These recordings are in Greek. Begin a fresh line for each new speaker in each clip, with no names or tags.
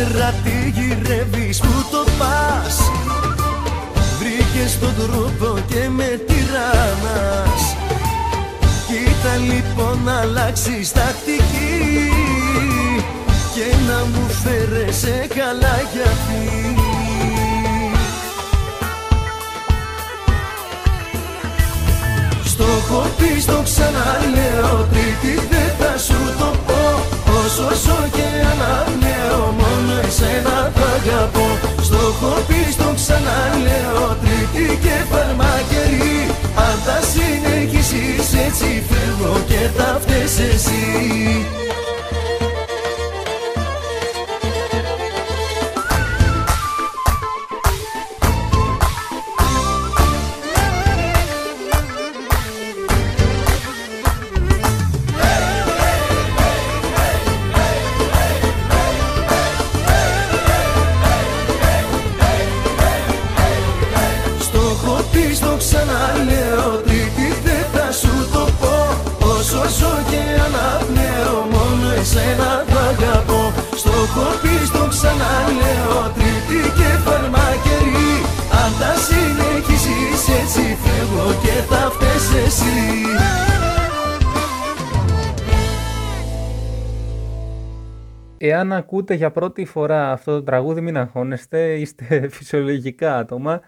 Να ξέρα τι γυρεύεις που το πας. Βρήκες τον τρόπο και με τυράννας Κοίτα λοιπόν να αλλάξεις τακτική Και να μου φέρεσαι καλά για αυτή. Στο έχω πει, στο ξαναλέω Τρίτη δεν θα σου το πω Όσο ζω και αναπνέω Μόνο εσένα θα αγαπώ. Στο έχω πει, στο ξαναλέω Τρίτη και φαρμακερή. Αν θα συνεχίσεις έτσι φεύγω και θα φταίς εσύ
Εάν ακούτε για πρώτη φορά αυτό το τραγούδι μην αγχώνεστε, είστε φυσιολογικά άτομα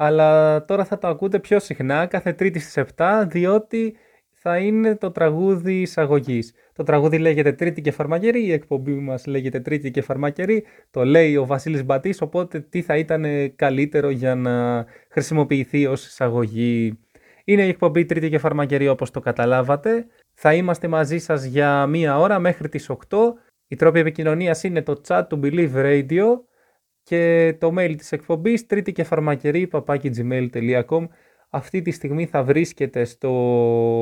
αλλά τώρα θα το ακούτε πιο συχνά κάθε τρίτη στις 7 διότι θα είναι το τραγούδι εισαγωγής. Το τραγούδι λέγεται Τρίτη και Φαρμακερή, η εκπομπή μας λέγεται Τρίτη και Φαρμακερή, το λέει ο Βασίλης Μπατής, οπότε τι θα ήταν καλύτερο για να χρησιμοποιηθεί ως εισαγωγή. Είναι η εκπομπή Τρίτη και Φαρμακερή όπως το καταλάβατε. Θα είμαστε μαζί σας για μία ώρα μέχρι τις 8. Η τρόπη επικοινωνίας είναι το chat του Believe Radio και το mail της εκπομπής τρίτη και φαρμακερή παπάκι.gmail.com αυτή τη στιγμή θα βρίσκεται στο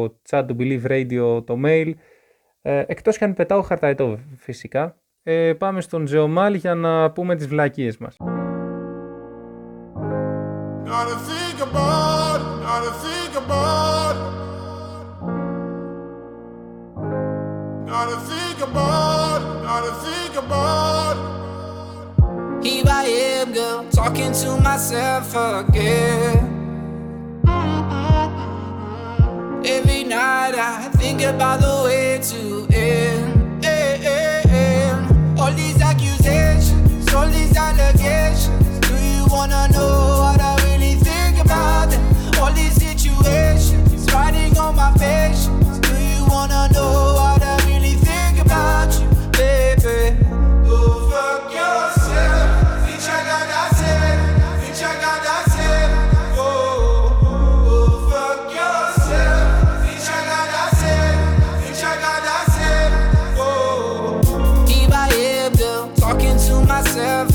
chat του Believe Radio το mail. Ε, εκτός και αν πετάω χαρταετό φυσικά. Ε, πάμε στον Τζεωμάλ για να πούμε τις βλακίες μας.
Gotta think about, gotta think about.
Here I am, girl, talking to myself again. Every night I think about the way to end.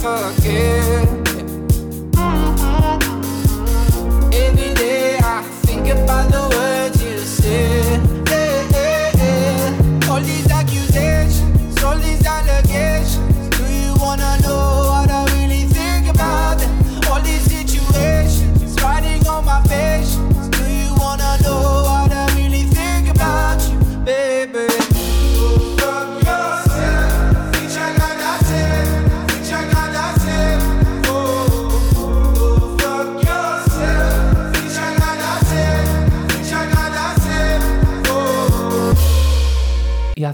forget.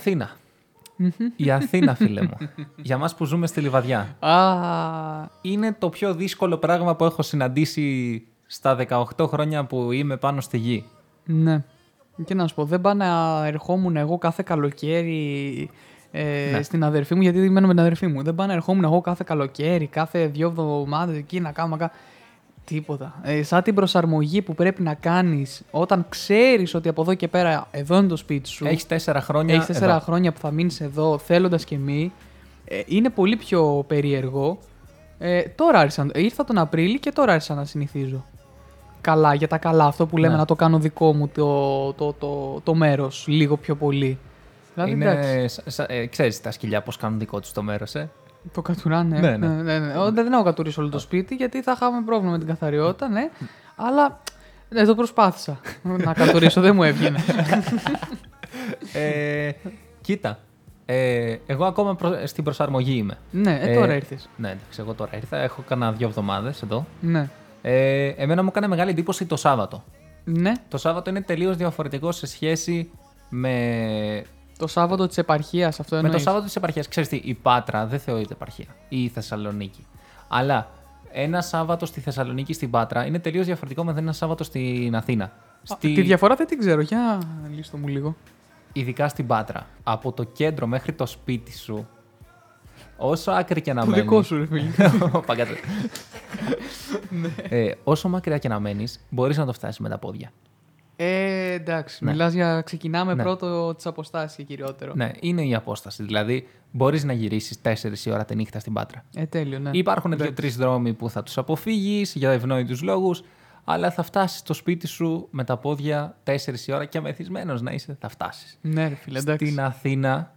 Αθήνα. Η Αθήνα, φίλε μου. Για μας που ζούμε στη Λιβαδιά.
Α,
Είναι το πιο δύσκολο πράγμα που έχω συναντήσει στα 18 χρόνια που είμαι πάνω στη γη.
ναι. Και να σου πω, δεν πάω να ερχόμουν εγώ κάθε καλοκαίρι ε,
Ναι.
στην αδερφή μου, γιατί μένω με την αδερφή μου. Δεν πάω να ερχόμουν εγώ κάθε καλοκαίρι, κάθε δύο εβδομάδες εκεί να κάνω. να κάνω- Τίποτα. Ε, σαν την προσαρμογή που πρέπει να κάνεις όταν ξέρεις ότι από εδώ και πέρα εδώ είναι το σπίτι σου.
Έχεις τέσσερα χρόνια.
Έχεις τέσσερα
εδώ.
χρόνια που θα μείνεις εδώ θέλοντας και μη. Ε, είναι πολύ πιο περίεργο. Ε, τώρα άρχισα, ήρθα τον Απρίλιο και τώρα άρχισα να συνηθίζω. Καλά, για τα καλά. Αυτό που λέμε
Ναι.
να το κάνω δικό μου το, το, το, το μέρος λίγο πιο πολύ. Δηλαδή, εντάξει,
Είναι, σα- σα- ε, ξέρεις τα σκυλιά πώς κάνουν δικό τους το μέρος, ε;
Το κατουράνε.
Ναι, ναι.
ναι, ναι. Ω, δεν έχω κατουρίσει όλο το σπίτι γιατί θα είχαμε πρόβλημα με την καθαριότητα, ναι. Αλλά ναι, το προσπάθησα να κατουρίσω, δεν μου έβγαινε.
ε κοίτα, ε, εγώ ακόμα προ- στην προσαρμογή είμαι.
ναι, ε, τώρα ήρθες.
Ναι, εντάξει, εγώ τώρα ήρθα. Έχω κάνα δύο εβδομάδες εδώ.
Ναι.
Ε, εμένα μου έκανε μεγάλη εντύπωση το Σάββατο.
ναι,
Το Σάββατο είναι τελείως διαφορετικό σε σχέση με,
το Σάββατο της επαρχίας αυτό
με το
εννοείς;
Σάββατο της επαρχίας. Ξέρεις τι, η Πάτρα δεν θεωρείται επαρχία ή η Θεσσαλονίκη. Αλλά ένα Σάββατο στη Θεσσαλονίκη στην Πάτρα είναι τελείως διαφορετικό με ένα Σάββατο στην Αθήνα.
Α,
Στη...
Τη διαφορά δεν την ξέρω. Για λύστο μου λίγο.
Ειδικά στην Πάτρα. Από το κέντρο μέχρι το σπίτι σου, όσο άκρη και να
Το
μένεις...
δικό σου, ρε φίλε.
Παγκάτσε. ε, όσο μακριά και να μένεις, μπορείς να το φτάσεις με τα πόδια.
Ε, εντάξει.
Ναι.
Μιλάς για ξεκινάμε
Ναι.
πρώτο τις αποστάσεις κυριότερο.
Ναι, είναι η απόσταση. Δηλαδή, μπορείς να γυρίσεις 4 η ώρα τη νύχτα στην Πάτρα.
Ε, τέλειο, ναι.
Υπάρχουν
Εντάξει.
δύο-τρει δρόμοι που θα τους αποφύγεις για ευνόητους λόγους, αλλά θα φτάσεις στο σπίτι σου με τα πόδια 4 η ώρα και αμεθυσμένος να είσαι, θα φτάσεις.
Ναι, ρε φίλε, εντάξει.
Στην Αθήνα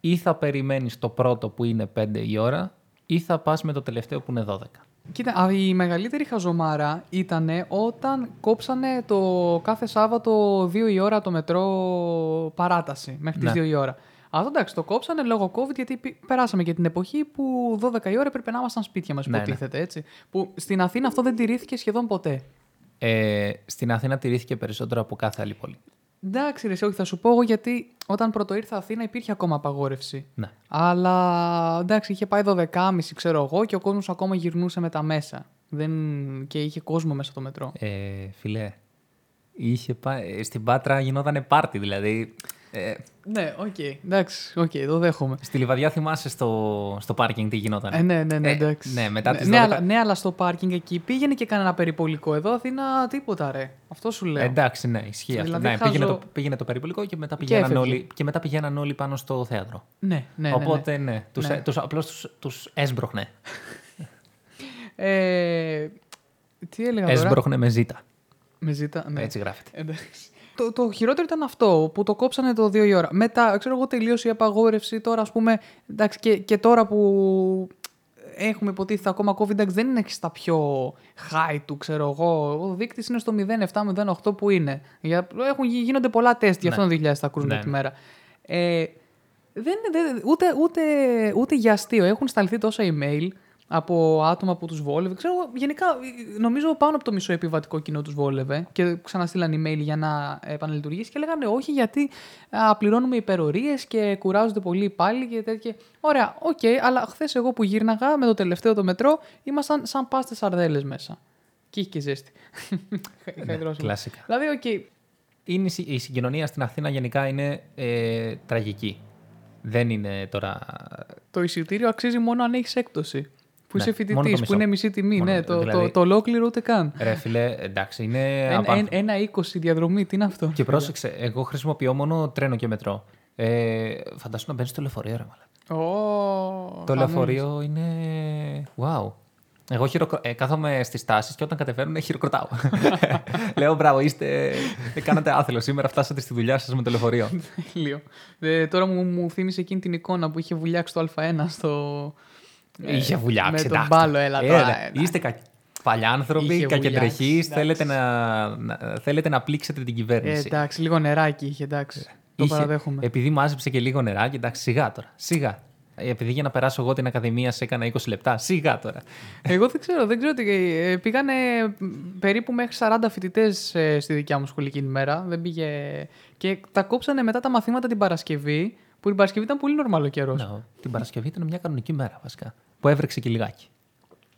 ή θα περιμένεις το πρώτο που είναι 5 η ώρα ή θα πας με το τελευταίο που είναι 12.
Κοίτα, α, η μεγαλύτερη χαζομάρα ήταν όταν κόψανε το κάθε Σάββατο 2 η ώρα το μετρό παράταση μέχρι τις
Ναι.
2 η ώρα. Αυτό εντάξει, το κόψανε λόγω COVID γιατί πη- περάσαμε και την εποχή που 12 η ώρα έπρεπε να ήμασταν σπίτια μας,
Ναι, ναι.
υποτίθεται έτσι. Που στην Αθήνα αυτό δεν τηρήθηκε σχεδόν ποτέ.
Ε, στην Αθήνα τηρήθηκε περισσότερο από κάθε άλλη πόλη.
Εντάξει, ρε, εσύ, όχι, θα σου πω εγώ γιατί όταν πρώτο ήρθα Αθήνα υπήρχε ακόμα απαγόρευση.
Ναι.
Αλλά εντάξει, είχε πάει 12.30 ξέρω εγώ και ο κόσμος ακόμα γυρνούσε με τα μέσα. Δεν... Και είχε κόσμο μέσα στο μετρό.
Ε, φίλε, είχε πάει, στην Πάτρα γινότανε πάρτι δηλαδή. Ε,
Ναι, οκ, εντάξει, οκ, το δέχομαι.
στη Λιβαδιά θυμάσαι στο, στο πάρκινγκ τι γινόταν.
Ε, ναι, ναι, ναι,
Ε,
εντάξει.
ναι, μετά τις
ναι,
12.
αλλά, ναι, αλλά στο πάρκινγκ εκεί πήγαινε και κανένα περιπολικό. Εδώ Αθήνα τίποτα, ρε. Αυτό σου λέω.
Εντάξει, ναι, ισχύει αυτό.
Δηλαδή,
Ναι,
χάζω-
πήγαινε, το, πήγαινε το περιπολικό και μετά, πηγαίναν
έφευγε.
όλοι, και μετά πηγαίναν όλοι πάνω στο θέατρο.
Ναι, ναι, ναι. ναι.
Οπότε ναι, τους,
Ναι.
ε, τους, απλώς τους, τους έσπροχνε.
Ε, τι έλεγα τώρα;
Έσπροχνε με ζήτα.
Με ζήτα. Ναι.
Έτσι γράφεται.
Εντάξει. Το, το χειρότερο ήταν αυτό που το κόψανε το 2 η ώρα. Μετά, ξέρω εγώ, τελείωσε η απαγόρευση. Τώρα, ας πούμε, εντάξει, και, και τώρα που έχουμε υποτίθεται ακόμα COVID, εντάξει, δεν είναι και στα πιο high του, ξέρω εγώ. Ο δείκτης είναι στο 0,7-0,8 που είναι. Για, έχουν, γι- γίνονται πολλά τεστ, γι' αυτό
Ναι.
είναι 2.000 τα κρούσματα
Ναι,
τη
ναι.
μέρα. Ε, δεν, δεν, ούτε, ούτε, ούτε για αστείο. Έχουν σταλθεί τόσα email από άτομα που τους βόλευε. Ξέρω, εγώ, γενικά, νομίζω πάνω από το μισό επιβατικό κοινό τους βόλευε και ξαναστείλαν email για να επαναλειτουργήσει και λέγανε όχι γιατί α, πληρώνουμε υπερορίες και κουράζονται πολύ οι υπάλληλοι και τέτοια. Ωραία, οκ, αλλά χθες εγώ που γύρναγα με το τελευταίο το μετρό ήμασταν σαν πάστες σαρδέλες μέσα. Και είχε και ζέστη. Είχα ιδρώσει.
κλασικά.
Δηλαδή, οκ,
Είναι, η συ- η συγκοινωνία στην Αθήνα γενικά είναι ε, τραγική. Δεν είναι τώρα.
το εισιτήριο αξίζει μόνο αν έχεις έκπτωση. Που
Ναι,
είσαι
μόνο το
φοιτητή,
μισό.
που είναι μισή τιμή.
Μόνο,
ναι, το,
δηλαδή-
το, το ολόκληρο ούτε καν.
Ρε φίλε, εντάξει, είναι.
Ένα,
απάνθρωπο.
ένα, ένα 20 διαδρομή, τι είναι αυτό;
Και πρόσεξε, εγώ χρησιμοποιώ μόνο τρένο και μετρό. Ε, φαντάσου να μπαίνεις στο λεωφορείο, ρε μαλάκα.
Ω,
Το
χαμένος.
λεωφορείο είναι. Wow. Εγώ χειροκρο... ε, κάθομαι στις τάσεις και όταν κατεβαίνουν χειροκροτάω. Λέω μπράβο, είστε. ε, κάνατε άθελο. Σήμερα φτάσατε στη δουλειά σας με το λεωφορείο.
Τέλειο. Ε, τώρα μου, μου θύμισε εκείνη την εικόνα που είχε βουλιάξει το Α1 στο. Ε,
Είχε βουλιάξει.
Με τον
εντάξει.
μπάλο, έλα
Ε,
τώρα.
ρε,
εντάξει.
Είστε κα... παλιάνθρωποι,
Είχε
κακεντρεχείς.
βουλιάξει,
Θέλετε να... να... θέλετε να πλήξετε την
Ε,
κυβέρνηση.
εντάξει, λίγο νεράκι είχε, εντάξει. Το
Είχε-
παραδέχομαι.
Επειδή μάζεψε και λίγο νεράκι, εντάξει, σιγά τώρα. Σιγά. Ε, Επειδή για να περάσω εγώ την Ακαδημία σε έκανα 20 λεπτά, σιγά τώρα.
Εγώ δεν ξέρω, δεν ξέρω τι. ε, Πήγανε μ, περίπου μέχρι 40 φοιτητές στη δικιά μου σχολική ημέρα. Δεν πήγε. Και τα κόψανε μετά τα μαθήματα την Παρασκευή Που την Παρασκευή ήταν πολύ νορμάλ ο καιρός.
Ναι, την Παρασκευή ήταν μια κανονική μέρα βασικά. Που έβρεξε και λιγάκι.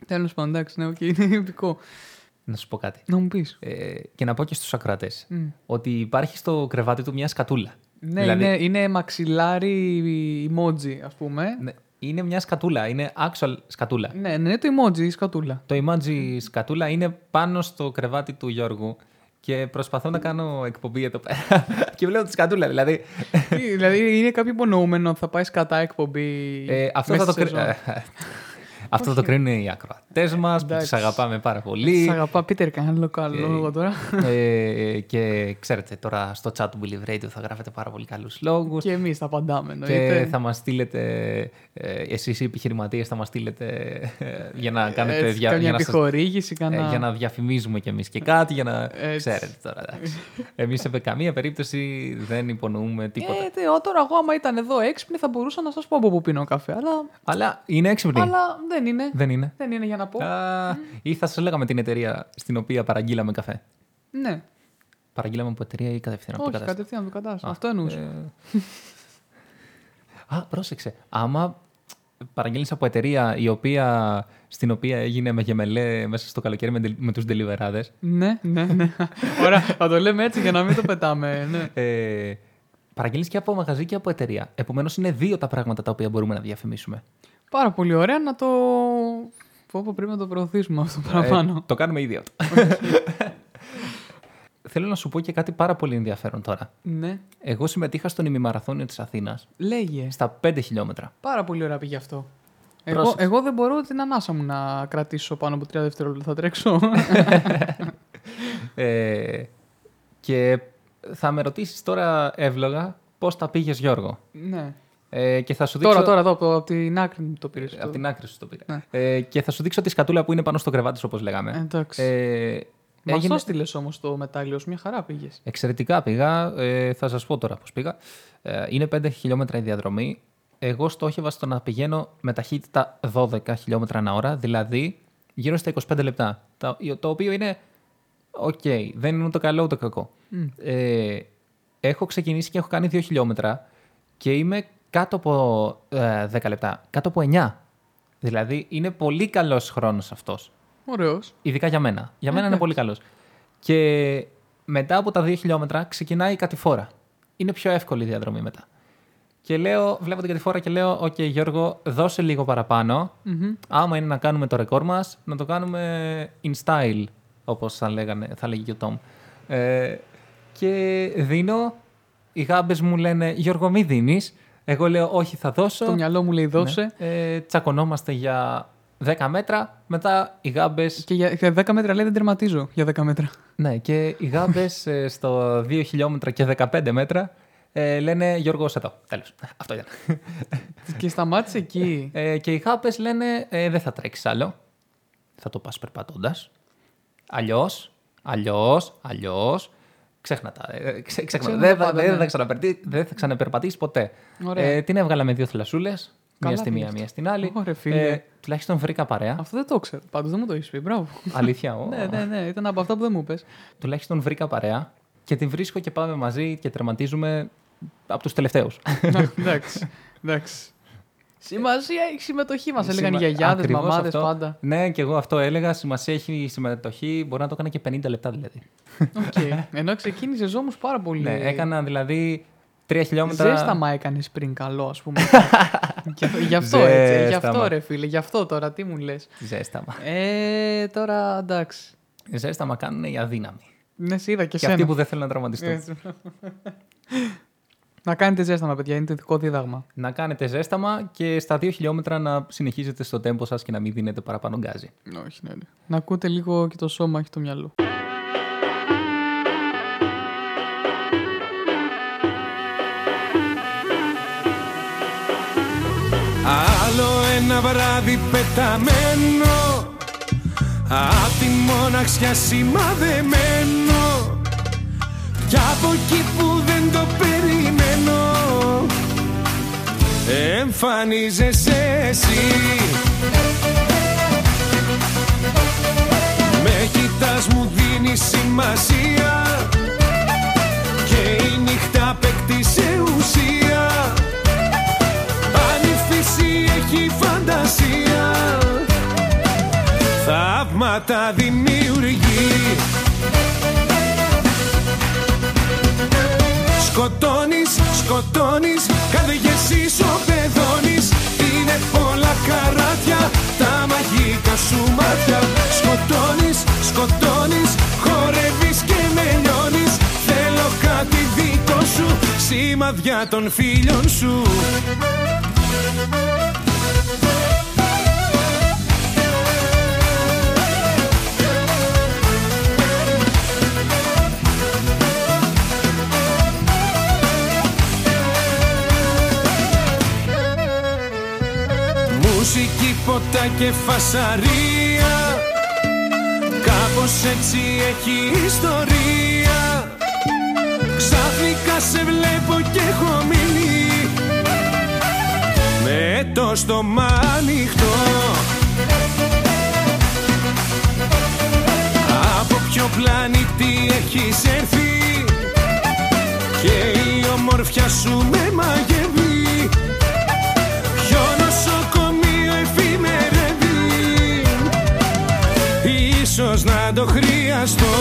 Τέλος πάντων, εντάξει, ναι, οκ, είναι επικό.
Να σου πω κάτι.
Να μου πεις.
Ε, και να πω και στους ακροατές ότι υπάρχει στο κρεβάτι του μια σκατούλα.
Ναι,
Δηλαδή,
είναι, είναι μαξιλάρι emoji, ας πούμε.
ναι, είναι μια σκατούλα. Είναι actual σκατούλα.
Ναι, ναι, είναι το emoji, η σκατούλα.
Το emoji σκατούλα είναι πάνω στο κρεβάτι του Γιώργου και προσπαθώ να κάνω εκπομπή εδώ πέρα. και βλέπω τη σκατούλα. Δηλαδή,
Τι, δηλαδή είναι κάποιο υπονοούμενο ότι θα πάει κατά εκπομπή.
ε, αυτό, θα
μέσα
το
στη
κρίνουν.
σεζόν.
αυτό θα το κρίνουν οι ακροατές μας που
Εντάξει.
τους αγαπάμε πάρα
Σ'
πολύ.
αγαπά, Πίτερ, κανένα καλό λόγο τώρα.
ε, και ξέρετε, τώρα στο chat του Believe Radio θα γράφετε πάρα πολύ καλούς λόγους.
Και εμείς τα απαντάμε,
Και
εννοείται.
θα μας στείλετε, ε, εσείς οι επιχειρηματίες θα μας στείλετε ε, για να κάνετε,
Έτσι,
δια-
καμιά
για, να σας-
επιχορήγηση,
ε,
κανένα...
για να διαφημίζουμε κι εμείς και κάτι, για να
Έτσι.
ξέρετε τώρα. Εντάξει. εμείς σε καμία περίπτωση δεν υπονοούμε τίποτα.
Ε, τε, ο, τώρα εγώ άμα ήταν εδώ έξυπνοι θα μπορούσα να σας πω από πού πίνω καφέ. Αλλά,
Αλλά είναι έξυπνη.
αλλά δεν είναι;
Δεν είναι.
Δεν είναι για να πω.
Α, ή θα σας λέγαμε την εταιρεία στην οποία παραγγείλαμε καφέ.
ναι,
Παραγγείλαμε από εταιρεία ή κατευθείαν από το
όχι,
κατάστημα.
κατευθείαν το κατάστημα.
Α,
Αυτό εννοούσα.
ε, Α, πρόσεξε. Άμα παραγγέλνεις από εταιρεία η οποία, στην οποία έγινε με γεμελέ μέσα στο καλοκαίρι με, με τους ντελιβεράδες,
Ναι, ναι, ναι. Ωραία, θα το λέμε έτσι για να μην το πετάμε. Ναι.
ε, παραγγέλνεις και από μαγαζί και από εταιρεία. Επομένως είναι δύο τα πράγματα τα οποία μπορούμε να διαφημίσουμε.
Πάρα πολύ ωραία να το. Πω, πω, πρέπει να το προωθήσουμε αυτό
Ε,
παραπάνω.
το κάνουμε ήδη αυτό. Θέλω να σου πω και κάτι πάρα πολύ ενδιαφέρον τώρα.
Ναι,
Εγώ συμμετείχα στον ημιμαραθώνιο της Αθήνας
λέγε.
στα 5 χιλιόμετρα.
Πάρα πολύ ωραία πήγε αυτό. Εγώ,
Πρόσεξε.
εγώ δεν μπορώ την ανάσα μου να κρατήσω πάνω από 3 δευτερόλεπτα. Θα τρέξω.
Ε, και θα με ρωτήσεις τώρα εύλογα πώς τα πήγες Γιώργο;
ναι.
Ε, και θα σου δείξω...
Τώρα, τώρα, εδώ, από, από την άκρη μου το πήρες.
Από την άκρη σου το πήρα.
Ναι.
Ε, και θα σου δείξω τη σκατούλα που είναι πάνω στο κρεβάτι σου, όπως λέγαμε.
Εντάξει.
Ε,
Μας
έγινε-
το στείλε όμως το μετάλλιο σου, μια χαρά πήγες.
Εξαιρετικά πήγα. Ε, θα σας πω τώρα πώς πήγα. Ε, είναι 5 χιλιόμετρα η διαδρομή. Εγώ στόχευα στο να πηγαίνω με ταχύτητα 12 χιλιόμετρα ανά ώρα, δηλαδή γύρω στα 25 λεπτά. Το, το οποίο είναι οκ, δεν είναι ούτε καλό ούτε κακό. Ε, έχω ξεκινήσει και έχω κάνει 2 χιλιόμετρα και είμαι κάτω από ε, 10 λεπτά, κάτω από 9. Δηλαδή είναι πολύ καλός χρόνος αυτός.
Ωραίος.
Ειδικά για μένα. Για μένα είναι
Εντάξει.
πολύ καλός. Και μετά από τα δύο χιλιόμετρα ξεκινάει η κατηφόρα. Είναι πιο εύκολη η διαδρομή μετά. Και λέω, βλέπω την κατηφόρα και λέω: Οκ, Γιώργο, δώσε λίγο παραπάνω. Άμα είναι να κάνουμε το ρεκόρ μας, να το κάνουμε in style, όπως θα, λέγανε, θα λέγει και ο Τόμ. Ε, και δίνω. Οι γάμπες μου λένε: Γιώργο, μη δίνεις. Εγώ λέω: Όχι, θα δώσω.
Το μυαλό μου λέει δώσε.
Ναι. Ε, τσακωνόμαστε για 10 μέτρα. Μετά οι γάμπε.
Και για, για 10 μέτρα λέει δεν τερματίζω για 10 μέτρα.
Ναι, και οι γάμπες στο 2 χιλιόμετρα και 15 μέτρα ε, λένε Γιώργος, σε εδώ. Τέλος. Αυτό ήταν.
και σταμάτησε εκεί.
Ε, και οι γάμπες λένε ε, δεν θα τρέξεις άλλο. Θα το πας περπατώντας. Αλλιώς, αλλιώς, αλλιώς. Ξέχνα τα. ε, ξέ- ξέχνα.
Ξέχνα
Δεν
τα
θα,
πάντα,
δεν
ναι.
θα ξαναπερτεί- δεν θα ξαναπερπατήσει ποτέ.
Ωραία.
Ε, την έβγαλα με δύο θλασσούλε. Μία
Καλά
στη
πήγε
μία,
αυτό.
μία στην άλλη.
Ωραία, φίλε.
Ε, τουλάχιστον βρήκα παρέα.
Αυτό δεν το ξέρω. Πάντως δεν μου το έχεις πει. Μπράβο.
Αλήθεια. ω.
ναι, ναι, ναι. Ήταν από αυτά που δεν μου πες.
Τουλάχιστον βρήκα παρέα και την βρίσκω και πάμε μαζί και τερματίζουμε από τους τελευταίους.
Να, εντάξει. εντάξει. Σημασία έχει η συμμετοχή μας. Έλεγαν οι
Σημα-
γιαγιάδες,
Ακριβώς
μαμάδες
αυτό.
πάντα.
Ναι, και εγώ αυτό έλεγα. Σημασία έχει η συμμετοχή. Μπορεί να το έκανα και 50 λεπτά δηλαδή.
Οκ. Ενώ ξεκίνησε όμως πάρα πολύ.
ναι, έκανα δηλαδή 3 χιλιόμετρα.
Ζέσταμα έκανες πριν καλό, ας πούμε. γι' γι' αυτό έτσι. Γι' αυτό
Ζέσταμα.
ρε φίλε. Γι' αυτό τώρα τι μου λες.
Ζέσταμα.
Ε, τώρα εντάξει.
Ζέσταμα κάνουν οι αδύναμοι.
Ναι, σε είδα και
Και
σένα.
αυτοί που δεν θέλουν να τραυματιστούν.
Έτσι. να κάνετε ζέσταμα, παιδιά. Είναι το δικό δίδαγμα.
Να κάνετε ζέσταμα και στα 2 χιλιόμετρα να συνεχίζετε στο τέμπο σας και να μην δίνετε παραπάνω γκάζι.
Όχι, ναι, ναι. Να ακούτε λίγο και το σώμα, όχι το μυαλό.
Άλλο ένα βράδυ πεταμένο Απ' τη μοναξιά σημαδεμένο Κι από εκεί που δεν το περιμένω Εμφανίζεσαι εσύ. Με κοιτάς μου δίνεις σημασία. Και η νύχτα απέκτησε ουσία.
Έχει φαντασία Θαύματα δημιουργεί Σκοτώνεις, σκοτώνεις, καρδιές ισοπεδώνεις Είναι πολλά καράτια, τα μαγικά σου μάτια. Σκοτώνεις, σκοτώνεις, χορεύεις και με λιώνεις Θέλω κάτι δικό σου, σημαδιά των φίλων σου Μουσική, ποτά και φασαρία. Κάπως έτσι έχει ιστορία. Ξαφνικά σε βλέπω και έχω μείνει. Με το στόμα ανοιχτό. Από ποιο πλανήτη έχεις έρθει; Και η ομορφιά σου με μαγεύει Ίσως να το χρειαστώ.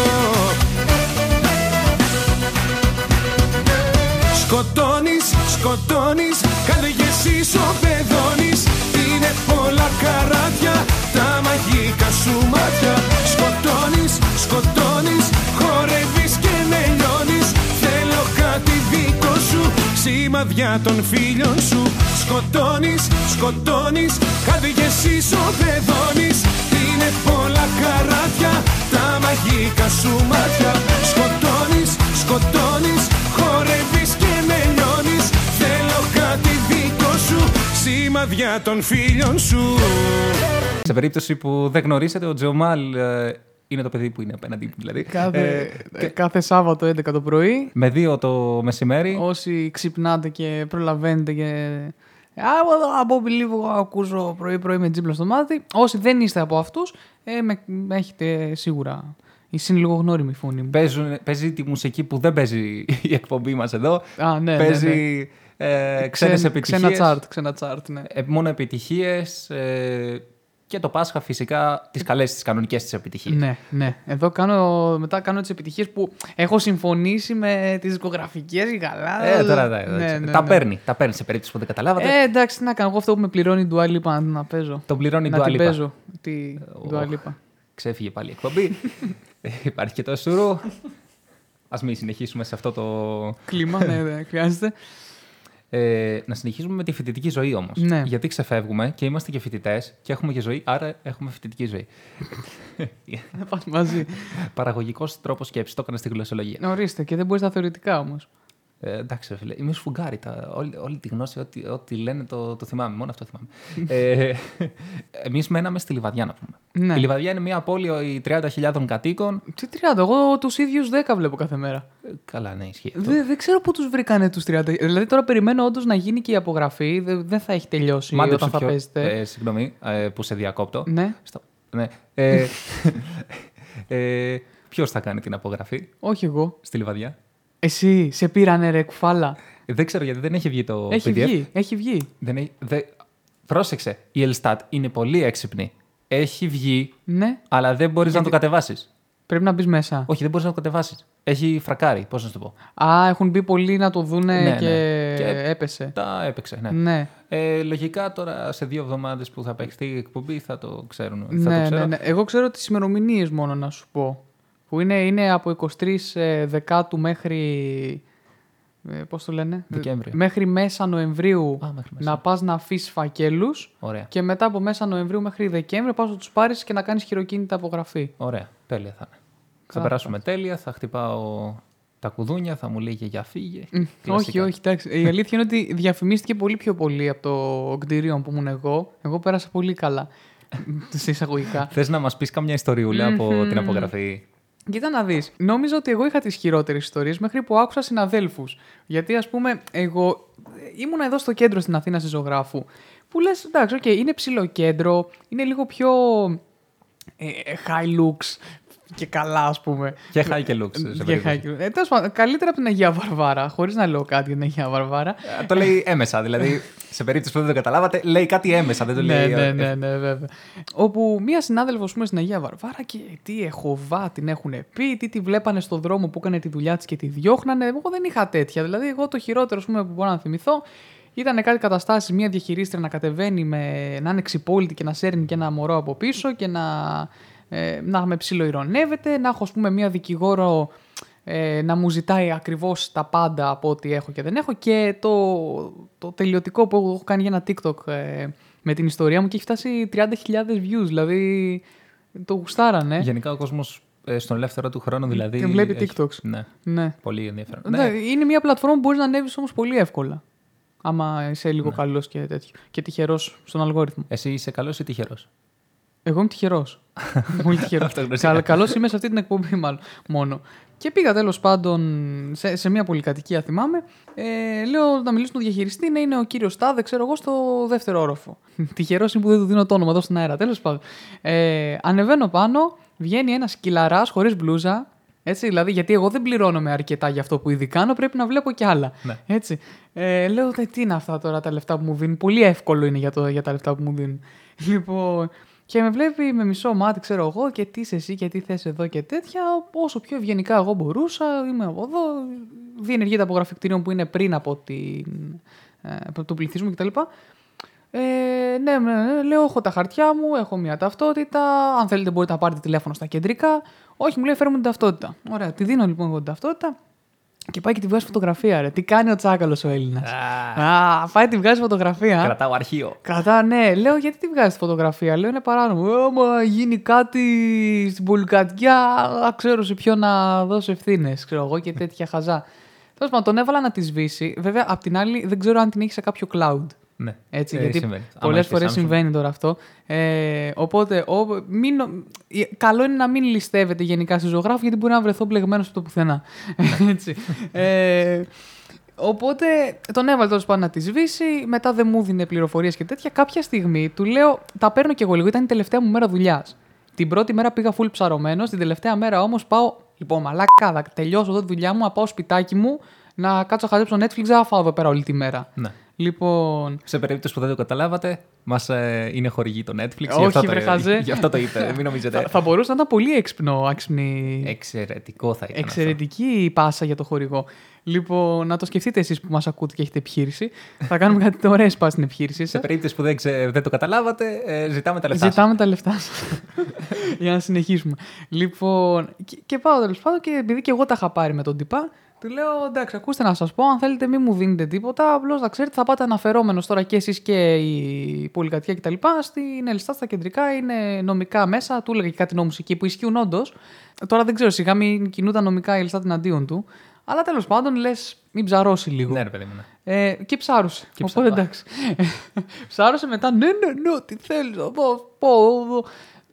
Σκοτώνεις, σκοτώνεις, καρδιές ισοπεδώνεις Είναι πολλά καράτια, τα μαγικά σου μάτια. Σκοτώνεις, σκοτώνεις, χορεύεις και με λιώνεις Θέλω κάτι δικό σου, σημαδιά των φίλων σου. Σκοτώνεις, σκοτώνεις, καρδιές ισοπεδώνεις Είναι πολλά καράτια, τα μαγικά σου μάτια Σκοτώνεις, σκοτώνεις, χορεύεις και με λιώνεις Θέλω κάτι δικό σου, σημαδιά των φίλων σου
Σε περίπτωση που δεν γνωρίσετε, ο Τζομάλ ε, είναι το παιδί που είναι απέναντί μου, δηλαδή.
Κάθε,
Ε,
κάθε Σάββατο 11 το πρωί,
με δύο το μεσημέρι.
όσοι ξυπνάτε και προλαβαίνετε και... Από εδώ, από λίγο ακούσω πρωί-πρωί με τζίμπλα στο μάτι. Όσοι δεν είστε από αυτούς, ε, με, με έχετε σίγουρα... Είναι λίγο γνώριμη η φωνή μου.
Παίζουν, παίζει τη μουσική που δεν παίζει η εκπομπή μας εδώ.
Α, ναι, ναι,
παίζει ε, ξένες
Ξεν-
επιτυχίες.
Ξένα τσάρτ, ξένα τσάρτ, ναι.
ε, μόνο επιτυχίες ε, και το Πάσχα φυσικά τις καλές, τις κανονικές τις επιτυχίες.
Ναι, ναι. Εδώ κάνω, μετά κάνω τις επιτυχίες που έχω συμφωνήσει με τις δισκογραφικές καλά.
Ε, τώρα, τα-
ναι, ναι,
τα
ναι.
παίρνει, τα παίρνει σε περίπτωση που δεν καταλάβατε.
Ε, εντάξει, τι να κάνω. Εγώ αυτό που με πληρώνει η Dua Lipa να, να παίζω.
Τον πληρώνει η
να
Dua
την
Lipa.
παίζω. Τη Dua
Οχ.
Lipa.
Ξέφυγε πάλι η εκπομπή. Ε, Υπάρχει και το σουρού. Ας μην συνεχίσουμε σε αυτό το...
Κλίμα, ναι, ναι, χρειάζεται.
Ε, να συνεχίσουμε με τη φοιτητική ζωή όμως.
Ναι.
Γιατί ξεφεύγουμε και είμαστε και φοιτητές και έχουμε και ζωή, άρα έχουμε φοιτητική ζωή.
Να πας μαζί.
Παραγωγικός τρόπος σκέψης, το έκανα στη γλωσσολογία.
Ορίστε, και δεν μπορείς τα θεωρητικά όμως.
Ε, εντάξει, ρε φίλε, είμαι σφουγγάρι. Τα, όλη, όλη τη γνώση, ό,τι, ό,τι λένε το, το θυμάμαι. Μόνο αυτό θυμάμαι. ε, Εμείς μέναμε στη Λιβαδιά, να πούμε.
Ναι.
Η Λιβαδιά είναι μια πόλη 30.000 κατοίκων.
Τι 30, εγώ τους ίδιους 10 βλέπω κάθε μέρα.
Ε, καλά, ναι, ισχύει. αυτό.
Δεν, δεν ξέρω πού τους βρήκανε τους 30. Δηλαδή τώρα περιμένω όντως να γίνει και η απογραφή. Δεν, δεν θα έχει τελειώσει
Μάντεψε
όταν θα
ποιο-
παίζετε.
Ε, συγγνώμη ε, που σε διακόπτω.
Ναι.
Στο, ναι. Ε, ε, Ποιος θα κάνει την απογραφή;
Όχι εγώ.
στη Λιβαδιά.
Εσύ, σε πήρανε ρε κουφάλα.
Ε, Δεν ξέρω γιατί δεν έχει βγει το
Έχει
PDF.
βγει, έχει βγει.
Δεν έχει, δε, πρόσεξε, η Ελστάτ είναι πολύ έξυπνη. Έχει βγει,
Ναι,
αλλά δεν μπορείς να το κατεβάσεις.
πρέπει να μπεις μέσα.
Όχι, δεν μπορείς να το κατεβάσεις. Έχει φρακάρει, πώς να σου το πω.
Α, έχουν μπει πολλοί να το δούνε
Ναι,
και...
ναι. Και-
έπεσε.
Τα έπαιξε, ναι.
Ναι.
Ε, λογικά τώρα σε δύο εβδομάδες που θα παίξει η εκπομπή θα το ξέρουν. θα το
Ναι,
ξέρω.
ναι, ναι. Εγώ ξέρω τις ημερομηνίες μόνο να σου πω. Που είναι, είναι από 23 ε, Δεκάτου μέχρι. Ε, πώς το λένε;
Δεκέμβριο.
Μέχρι μέσα Νοεμβρίου
Α, μέχρι μέσα.
να πας να αφήσεις φακέλους
Ωραία.
και μετά από μέσα Νοεμβρίου μέχρι Δεκέμβριο πας να τους πάρεις και να κάνεις χειροκίνητη απογραφή.
Ωραία. Τέλεια θα είναι. Θα
Καλά.
περάσουμε τέλεια, θα χτυπάω τα κουδούνια, θα μου λέγε για φύγε.
Μ, όχι,
Κλασικά.
όχι, εντάξει. Η αλήθεια είναι ότι διαφημίστηκε πολύ πιο πολύ από το κτίριο που ήμουν εγώ. Εγώ πέρασα πολύ καλά. σε εισαγωγικά.
Θες να μας πεις καμιά ιστοριούλα από την απογραφή;
Κοίτα να δεις. Νόμιζα ότι εγώ είχα τις χειρότερες ιστορίες μέχρι που άκουσα συναδέλφους. Γιατί, ας πούμε, εγώ ήμουν εδώ στο κέντρο στην Αθήνα στη Ζωγράφου. Που λες, εντάξει, οκ, είναι ψηλό κέντρο, είναι λίγο πιο ε, high looks, και καλά, ας πούμε.
Και high και looks. σε
Και
περίπτωση.
high- Ε, τέλος πάντων, καλύτερα από την Αγία Βαρβάρα, χωρίς να λέω κάτι για την Αγία Βαρβάρα.
Ε, Το λέει έμεσα. Δηλαδή, σε περίπτωση που δεν το καταλάβατε, λέει κάτι έμεσα. Δεν το
ναι,
λέει.
ναι,
ε,
ναι, ναι, βέβαια. Όπου μία συνάδελφος πούμε, στην Αγία Βαρβάρα και τι εχοβά την έχουν πει, τι τη βλέπανε στον δρόμο που έκανε τη δουλειά της και τη διώχνανε. Εγώ δεν είχα τέτοια. Δηλαδή, εγώ το χειρότερο ας πούμε, που μπορώ να θυμηθώ ήταν κάτι καταστάσεις, μία διαχειρίστρια να κατεβαίνει με, να είναι ξυπόλυτη και να σέρνει και ένα μωρό από πίσω και να, ε, να με ψιλοειρωνεύεται, να έχω ας πούμε μία δικηγόρο ε, να μου ζητάει ακριβώς τα πάντα από ό,τι έχω και δεν έχω και το, το τελειωτικό που έχω κάνει για ένα TikTok ε, με την ιστορία μου και έχει φτάσει 30.000 views, δηλαδή το γουστάρανε.
Γενικά ο κόσμος στον ελεύθερο του χρόνο δηλαδή.
Και βλέπει
έχει-
TikToks.
Ναι,
Ναι.
πολύ ενδιαφέρον.
Ναι,
Ναι.
Είναι μια πλατφόρμα που μπορείς να ανέβεις όμως πολύ εύκολα. Άμα είσαι λίγο
Ναι.
καλός και τέτοιο. Και τυχερός στον αλγόριθμο.
Εσύ είσαι καλός ή τυχερός;
Εγώ είμαι τυχερός. Πολύ τυχερός.
Αυτογνωσία.
Καλός είμαι σε αυτή την εκπομπή, μάλλον μόνο. Και πήγα τέλος πάντων σε, σε μια πολυκατοικία, θυμάμαι. Ε, λέω να μιλήσω στον διαχειριστή, να είναι ο κύριος Τάδε, ξέρω εγώ, στο δεύτερο όροφο. Τυχερός είναι που δεν του δίνω το όνομα εδώ στην αέρα. Τέλος πάντων. Ε, ανεβαίνω πάνω, βγαίνει ένας κυλαράς χωρίς μπλούζα. Έτσι, δηλαδή, γιατί εγώ δεν πληρώνομαι αρκετά για αυτό που ήδη κάνω, πρέπει να βλέπω κι άλλα.
Ναι.
Έτσι. Ε, λέω, «Τε, τι είναι αυτά τώρα τα λεφτά που μου δίνουν; Πολύ εύκολο είναι για, το, για τα λεφτά που μου δίνουν. Λοιπόν, και με βλέπει με μισό μάτι, ξέρω εγώ, και τι είσαι εσύ και τι θες εδώ και τέτοια. Όσο πιο ευγενικά εγώ μπορούσα, είμαι από εδώ. Διενεργεί τα απογραφή κτηρίων που είναι πριν από, την, ε, από τον πληθυσμό κτλ. Ε, ναι, ναι, ναι, λέω, έχω τα χαρτιά μου, έχω μια ταυτότητα. Αν θέλετε, μπορείτε να πάρετε τηλέφωνο στα κεντρικά. Όχι, μου λέει, φέρω μου την ταυτότητα. Ωραία, τη δίνω λοιπόν εγώ την ταυτότητα. Και πάει και τη βγάζει φωτογραφία, ρε. Τι κάνει ο τσάκαλος ο Έλληνας; Α, πάει τη βγάζει φωτογραφία.
Κρατάω αρχείο.
Κατά, ναι. Λέω, γιατί τη βγάζει φωτογραφία; Λέω, είναι παράνομο. Ε, Άμα γίνει κάτι στην πολυκατοικία, α, ξέρω σε ποιο να δώσω ευθύνες. Ξέρω εγώ και τέτοια χαζά. Τέλος πάντων, τον έβαλα να τη σβήσει. Βέβαια, απ' την άλλη, δεν ξέρω αν την έχει σε κάποιο cloud.
Ναι.
Έτσι,
Ε,
γιατί
συμβαίνει. Άμα
πολλέ
έχεις
φορές
Samsung.
συμβαίνει τώρα αυτό. Ε, οπότε, ο, μην, νο- ε, καλό είναι να μην ληστεύετε γενικά στη ζωγράφη, γιατί μπορεί να βρεθώ μπλεγμένος από το πουθενά. Έτσι. ε, οπότε τον έβαλε τέλος πάντων να τη σβήσει. Μετά δεν μου δίνει πληροφορίες και τέτοια. Κάποια στιγμή του λέω: Τα παίρνω κι εγώ λίγο. Ήταν η τελευταία μου μέρα δουλειάς. Την πρώτη μέρα πήγα full ψαρωμένος. Την τελευταία μέρα όμως πάω. Λοιπόν, μαλάκα, θα τελειώσω εδώ τη δουλειά μου, να πάω σπιτάκι μου, να κάτσω να χαζέψω Netflix, δεν θα φάω εδώ πέρα όλη τη μέρα.
Ναι.
Λοιπόν,
Σε περίπτωση που δεν το καταλάβατε, μας είναι χορηγή το Netflix.
Όχι,
γι, αυτό
βρε,
το,
χαζέ.
γι' αυτό το είπε. Μην νομίζετε.
θα, θα μπορούσε να ήταν πολύ έξυπνο, έξυπνη,
Εξαιρετικό θα ήταν. αυτό.
εξαιρετική η πάσα για το χορηγό. Λοιπόν, να το σκεφτείτε εσείς που μας ακούτε και έχετε επιχείρηση. θα κάνουμε κάτι ωραίες πας στην επιχείρησή
Σε
σας.
περίπτωση που δεν, ξε- δεν το καταλάβατε, ε, ζητάμε τα λεφτά. σας.
Ζητάμε τα λεφτά σας. για να συνεχίσουμε. Λοιπόν, και, και πάω τέλος πάντων και επειδή και εγώ τα είχα πάρει με τον τυπά, του λέω εντάξει, ακούστε να σας πω, αν θέλετε μην μου δίνετε τίποτα, απλώς να ξέρετε θα πάτε αναφερόμενος τώρα και εσείς και η πολυκατοικία κτλ. Στην Ελιστά στα κεντρικά είναι νομικά μέσα, του έλεγα και κάτι νόμους εκεί που ισχύουν όντως. Τώρα δεν ξέρω, σιγά μην κινούνταν νομικά η Ελιστά εναντίον του. Αλλά τέλος πάντων λες, μην ψαρώσει λίγο.
Ναι, ρε παιδί μου. Ναι.
Ε, και ψάρωσε.
Και
Οπότε
ψα-
εντάξει. ψάρωσε μετά, ναι, ναι, ναι, τι θέλεις να πω. πω, πω.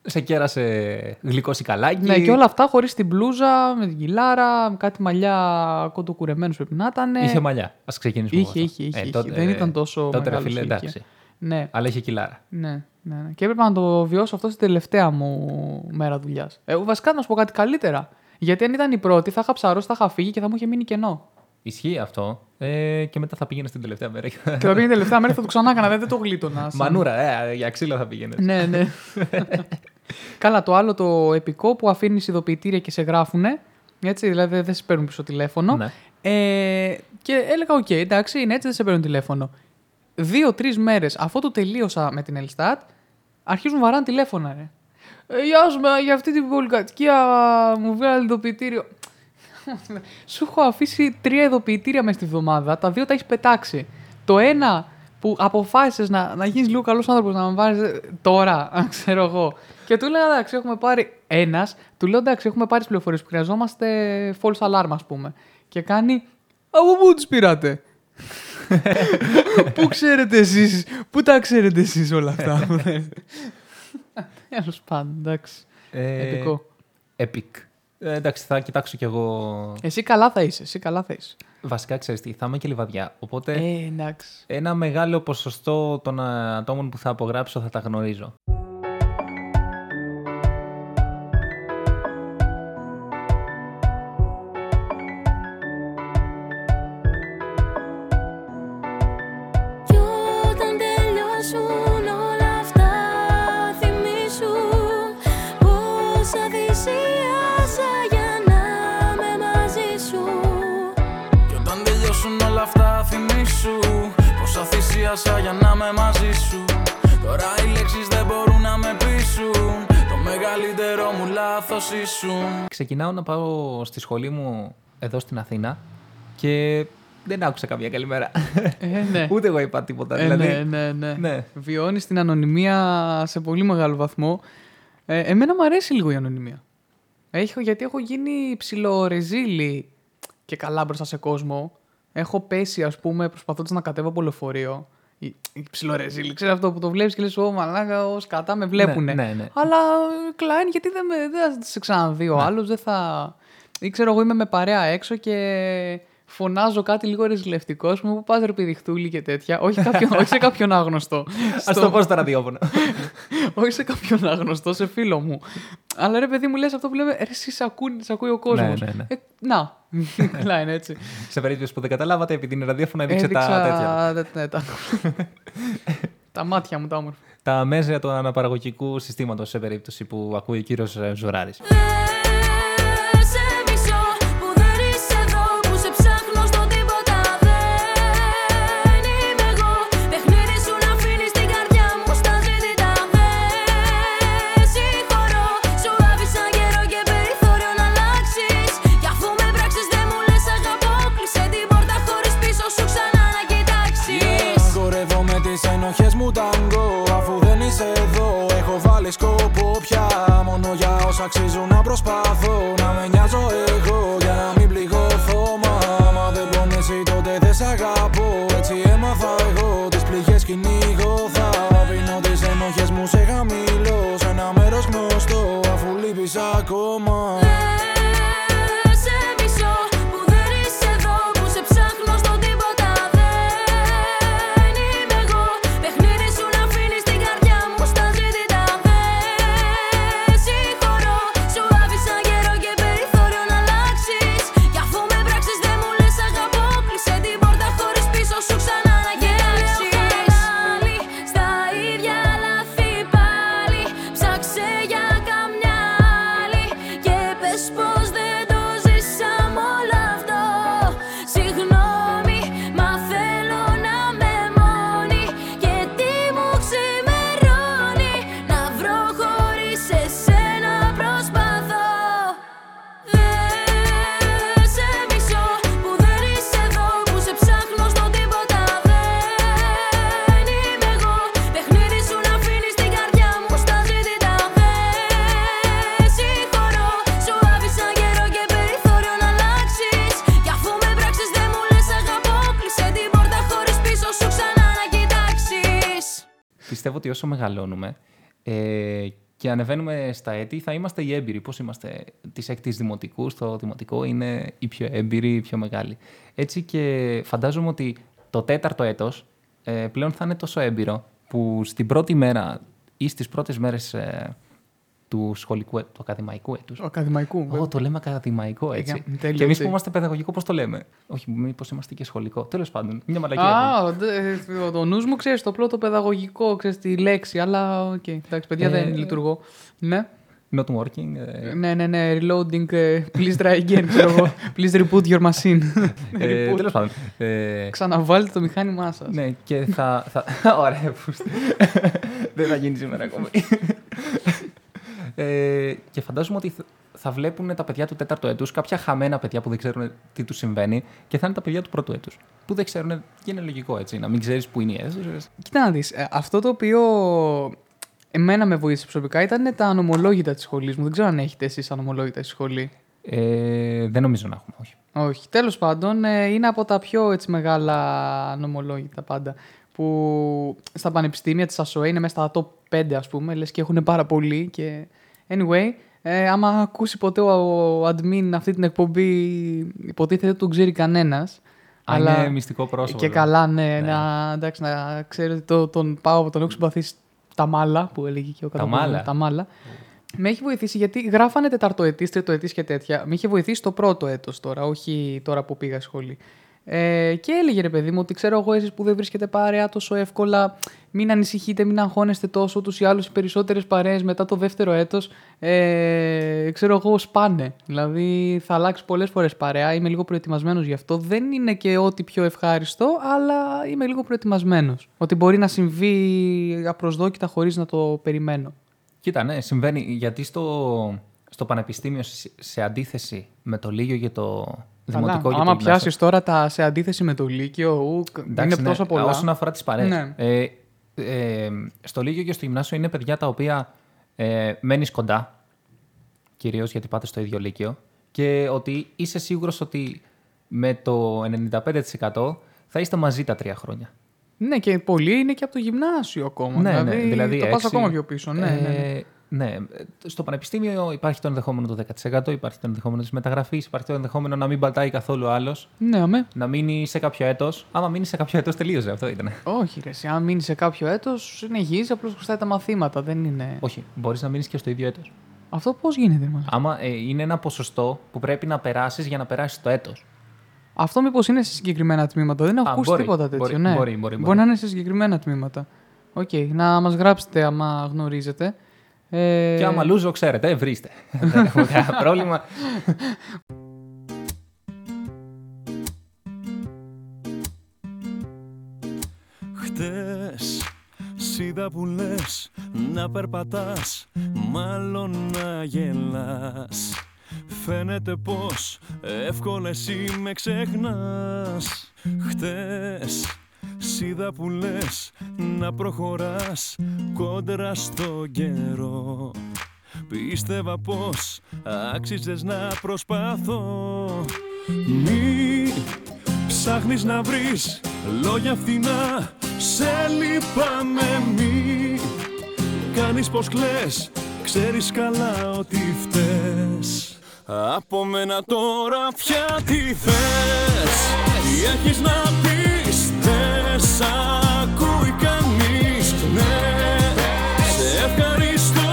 Σε κέρασε γλυκό σικαλάκι.
Ναι, και όλα αυτά χωρίς την μπλούζα, με την κιλάρα, με κάτι μαλιά κοντοκουρεμένους πρέπει να ήταν.
Είχε μαλλιά. Α ξεκινήσουμε.
Είχε,
από αυτό.
είχε, είχε,
τότε-
είχε. Δεν ήταν τόσο
Τότε, ρε
μεγάλος
φίλε,
σε ηλικία.
εντάξει.
Ναι,
Αλλά είχε κιλάρα.
ναι, ναι, ναι. Και έπρεπε να το βιώσω αυτό στην τελευταία μου μέρα δουλειάς. Ε, βασικά να σου πω κάτι καλύτερα. Γιατί αν ήταν η πρώτη, θα είχα ψαρώσει, θα είχα φύγει και θα μου είχε μείνει κενό.
Ισχύει αυτό. Ε, και μετά θα πήγαινε στην τελευταία μέρα.
και θα πήγαινε τελευταία μέρα και θα το ξανά έκανα, δεν το γλίτωνας. σαν-
Μανούρα, ε, για ξύλο θα πήγαινε.
ναι, ναι. Καλά, το άλλο το επικό που αφήνει ειδοποιητήρια και σε γράφουνε. Έτσι, δηλαδή δεν σε παίρνουν πίσω τηλέφωνο.
Ναι.
Ε, και έλεγα, οκ, εντάξει, είναι έτσι, δεν σε παίρνουν τηλέφωνο. Δύο-τρεις μέρες αφού το τελείωσα με την Ελστάτ, αρχίζουν βαράνε τηλέφωνα, ρε. Ε, γεια σου, μα, για αυτή την πολυκατοικία μου βγάλει ειδοποιητήριο. Σου έχω αφήσει τρία ειδοποιητήρια μες στη βδομάδα, τα δύο τα έχεις πετάξει. Το ένα που αποφάσισες να, να γίνεις λίγο καλός άνθρωπος, να με βάλει τώρα, ξέρω εγώ. Και του λέω εντάξει, έχουμε πάρει. Ένας, του λέω εντάξει, έχουμε πάρει τις πληροφορίες που χρειαζόμαστε false alarm, ας πούμε. Και κάνει. Από πού τις πήρατε; πού ξέρετε εσείς, πού τα ξέρετε εσείς όλα αυτά. Τέλος πάντων, εντάξει.
Ε,
Επικό.
Epic. Ε, εντάξει, θα κοιτάξω κι εγώ.
Εσύ καλά θα είσαι, εσύ καλά θα είσαι.
Βασικά, ξέρεις τι, θα είμαι και λιβαδιά. Οπότε
Ε, εντάξει.
ένα μεγάλο ποσοστό των ε, ατόμων που θα απογράψω θα τα γνωρίζω.
Πέρασα για να είμαι μαζί σου Τώρα οι λέξεις δεν μπορούν να με πείσουν Το μεγαλύτερο μου λάθος ήσουν
Ξεκινάω να πάω στη σχολή μου εδώ στην Αθήνα και δεν άκουσα καμία καλημέρα.
Ε, ναι.
Ούτε εγώ είπα τίποτα.
Ε,
δηλαδή,
ναι, ναι, ναι.
ναι.
Βιώνεις την ανωνυμία σε πολύ μεγάλο βαθμό. Ε, εμένα μου αρέσει λίγο η ανωνυμία. Έχω, γιατί έχω γίνει ψιλορεζίλη και καλά μπροστά σε κόσμο. Έχω πέσει, ας πούμε, προσπαθώντας να κατέβω από λεωφορείο. Η, η ψιλορεζίλη. Ξέρεις αυτό που το βλέπεις και λες, Ω μαλάκα, ω κατά με βλέπουνε.
ναι, ναι.
Αλλά ε, Κλάιν, γιατί δεν, με, δεν θα σε ξαναδεί ο άλλος, δεν θα... Ή ξέρω εγώ είμαι με παρέα έξω και φωνάζω κάτι λίγο ρεζιλευτικό, ας πούμε, που πας ρε πηδιχτούλη και τέτοια. όχι, κάποιον, όχι σε κάποιον άγνωστο.
Α το πω στο ραδιόφωνο.
όχι σε κάποιον άγνωστο, σε φίλο μου. Αλλά ρε παιδί μου λες αυτό που λέμε, ρε εσύ σε ακούει, σε ακούει ο κόσμος.
ναι, ναι.
Ε, να, καλά είναι έτσι.
σε περίπτωση που δεν καταλάβατε, επειδή είναι ραδιόφωνο, έδειξε τα τέτοια.
Έδειξα... ναι, τα... τα μάτια μου τα όμορφα.
Τα μέσα του αναπαραγωγικού συστήματος σε περίπτωση που ακούει ο
κύριος Ζωράρης. Ενοχές μου ταγκό Αφού δεν είσαι εδώ έχω βάλει σκοπό πια. Μόνο για όσα αξίζουν να προσπαθώ Να με νοιάζω εγώ για να μην πληγωθώ Μα άμα δεν πονέσει τότε δεν σ' αγαπώ. Έτσι έμαθα εγώ τις πληγές κυνηγώ. Θα αφήνω τις ενοχές μου σε χαμηλό Σε ένα μέρος γνωστό αφού λείπεις ακόμα
όσο μεγαλώνουμε ε, και ανεβαίνουμε στα έτη, θα είμαστε οι έμπειροι. Πώς είμαστε τη έκτη δημοτικού, στο δημοτικό είναι οι πιο έμπειροι, οι πιο μεγάλοι. Έτσι και φαντάζομαι ότι το τέταρτο έτος ε, πλέον θα είναι τόσο έμπειρο που στην πρώτη μέρα ή στις πρώτες μέρες ε, του σχολικού, έ- του ακαδημαϊκού έτους.
Ο ακαδημαϊκού.
Ω, το λέμε ακαδημαϊκό έτσι.
Ε, τέλειο,
και εμείς
έτσι.
που είμαστε παιδαγωγικό, πώς το λέμε; Όχι, μήπως είμαστε και σχολικό. Τέλος πάντων, μια μαλακία.
Α, ο- δε- το νους μου ξέρεις το πρώτο παιδαγωγικό, ξέρεις τη λέξη, αλλά οκ. εντάξει, παιδιά
Ε,
δεν λειτουργώ. Ναι.
Not working. ε,
Ναι, ναι, ναι. Reloading. ε, Please try again. ξέρω εγώ. Please reboot your machine.
ε,
Reboot.
Τέλος πάντων. Ε,
Ξαναβάλτε το μηχάνημά σας.
Ναι, και θα. θα... Ωραία, πούστε. Δεν θα γίνει σήμερα ακόμη. Ε, και φαντάζομαι ότι θα- θα βλέπουν τα παιδιά του τέταρτου έτους, κάποια χαμένα παιδιά που δεν ξέρουν τι τους συμβαίνει, και θα είναι τα παιδιά του πρώτου έτους. Που δεν ξέρουν. Και είναι λογικό έτσι, να μην ξέρεις που είναι οι αίθουσε.
Κοίτα να δεις, ε, αυτό το οποίο εμένα με βοήθησε προσωπικά ήταν τα ανομολόγητα της σχολής μου. Δεν ξέρω αν έχετε εσείς ανομολόγητα στη σχολή.
Ε, δεν νομίζω να έχουμε, όχι.
Όχι. Τέλος πάντων, ε, είναι από τα πιο έτσι, μεγάλα νομολόγητα πάντα. Που στα πανεπιστήμια της ΑΣΟΕ είναι μέσα στα top 5, ας πούμε, λες και έχουν πάρα πολύ. Και... Anyway, ε, άμα ακούσει ποτέ ο, ο admin αυτή την εκπομπή, υποτίθεται ότι τον ξέρει κανένας.
Α, είναι μυστικό πρόσωπο,
Και
δηλαδή.
καλά, ναι,
Ναι.
Να, εντάξει, να ξέρετε το, τον πάω από τον έχω συμπαθήσει τα μάλα, που έλεγε και ο
Τα
Καταπολέμου,
μάλα.
Τα μάλα. Με έχει βοηθήσει γιατί γράφανε τεταρτοετής, τριτοετής και τέτοια. Με είχε βοηθήσει το πρώτο έτος τώρα, όχι τώρα που πήγα σχολή. Ε, και έλεγε ρε παιδί μου ότι ξέρω εγώ εσείς που δεν βρίσκετε παρέα τόσο εύκολα μην ανησυχείτε, μην αγχώνεστε τόσο τους ή άλλους οι περισσότερες παρέες μετά το δεύτερο έτος ε, ξέρω εγώ σπάνε. Δηλαδή θα αλλάξει πολλές φορές παρέα είμαι λίγο προετοιμασμένος γι' αυτό. Δεν είναι και ό,τι πιο ευχάριστο αλλά είμαι λίγο προετοιμασμένος. Ότι μπορεί να συμβεί απροσδόκητα χωρίς να το περιμένω.
Κοίτα, ναι, συμβαίνει γιατί στο, στο πανεπιστήμιο σε, σε αντίθεση με το Λίγιο για το δημοτικό
Καλά,
και
άμα
το γυμνάσιο-
πιάσεις τώρα τα σε αντίθεση με το Λύκειο ου,
Εντάξει,
είναι τόσο
ναι,
πολλά
Όσον αφορά τις παρέες.
Ναι.
Ε, ε, στο Λίγιο και στο Γυμνάσιο είναι παιδιά τα οποία ε, μένεις κοντά, κυρίως γιατί πάτε στο ίδιο Λύκειο, και ότι είσαι σίγουρος ότι με το 95% θα είστε μαζί τα τρία χρόνια.
Ναι, και πολλοί είναι και από το γυμνάσιο ακόμα.
Ναι,
δηλαδή,
ναι, δηλαδή
το πας
έξι-
ακόμα πιο πίσω. Ναι, ναι, ναι.
Ε, ναι. Στο πανεπιστήμιο υπάρχει το ενδεχόμενο του 10%, υπάρχει το ενδεχόμενο της μεταγραφής, υπάρχει το ενδεχόμενο να μην πατάει καθόλου άλλος,
ναι, αμέ.
να μείνει σε κάποιο έτος. Άμα μείνει σε κάποιο έτος, τελείωσε. Αυτό ήταν.
Όχι, ρε. εσύ, Αν μείνει σε κάποιο έτος, συνεχίζει, απλώς χρωστάει τα μαθήματα. Δεν είναι.
Όχι, μπορείς να μείνεις και στο ίδιο έτος.
Αυτό πώς γίνεται, μα.
Άμα ε, είναι ένα ποσοστό που πρέπει να περάσεις για να περάσεις το έτος.
Αυτό μήπως είναι σε συγκεκριμένα τμήματα. Δεν έχω
Α,
ακούσει
μπορεί,
τίποτα τέτοιο.
μπορεί,
ναι.
μπορεί, μπορεί, μπορεί.
να είναι σε συγκεκριμένα τμήματα. Οκ, να μας γράψετε άμα γνωρίζετε. Ε,
Και άμα λούζο, ξέρετε, ε, βρίστε. Δεν έχουμε κανένα πρόβλημα.
Χτες σίδα που λες να περπατάς Μάλλον να γελάς Φαίνεται πως εύκολα εσύ με ξεχνάς Χτες σίδα που λες να προχωράς Κόντρα στο καιρό. Πίστευα πως άξιζες να προσπαθώ. Μη ψάχνεις να βρεις λόγια φθηνά Σε λυπάμαι μη κάνεις πως κλαις. Ξέρεις καλά ότι φταίς. Από μένα τώρα πια τι θες. Τι έχεις να πεις; Δεν σ' ακούει κανείς. Ναι Σε ευχαριστώ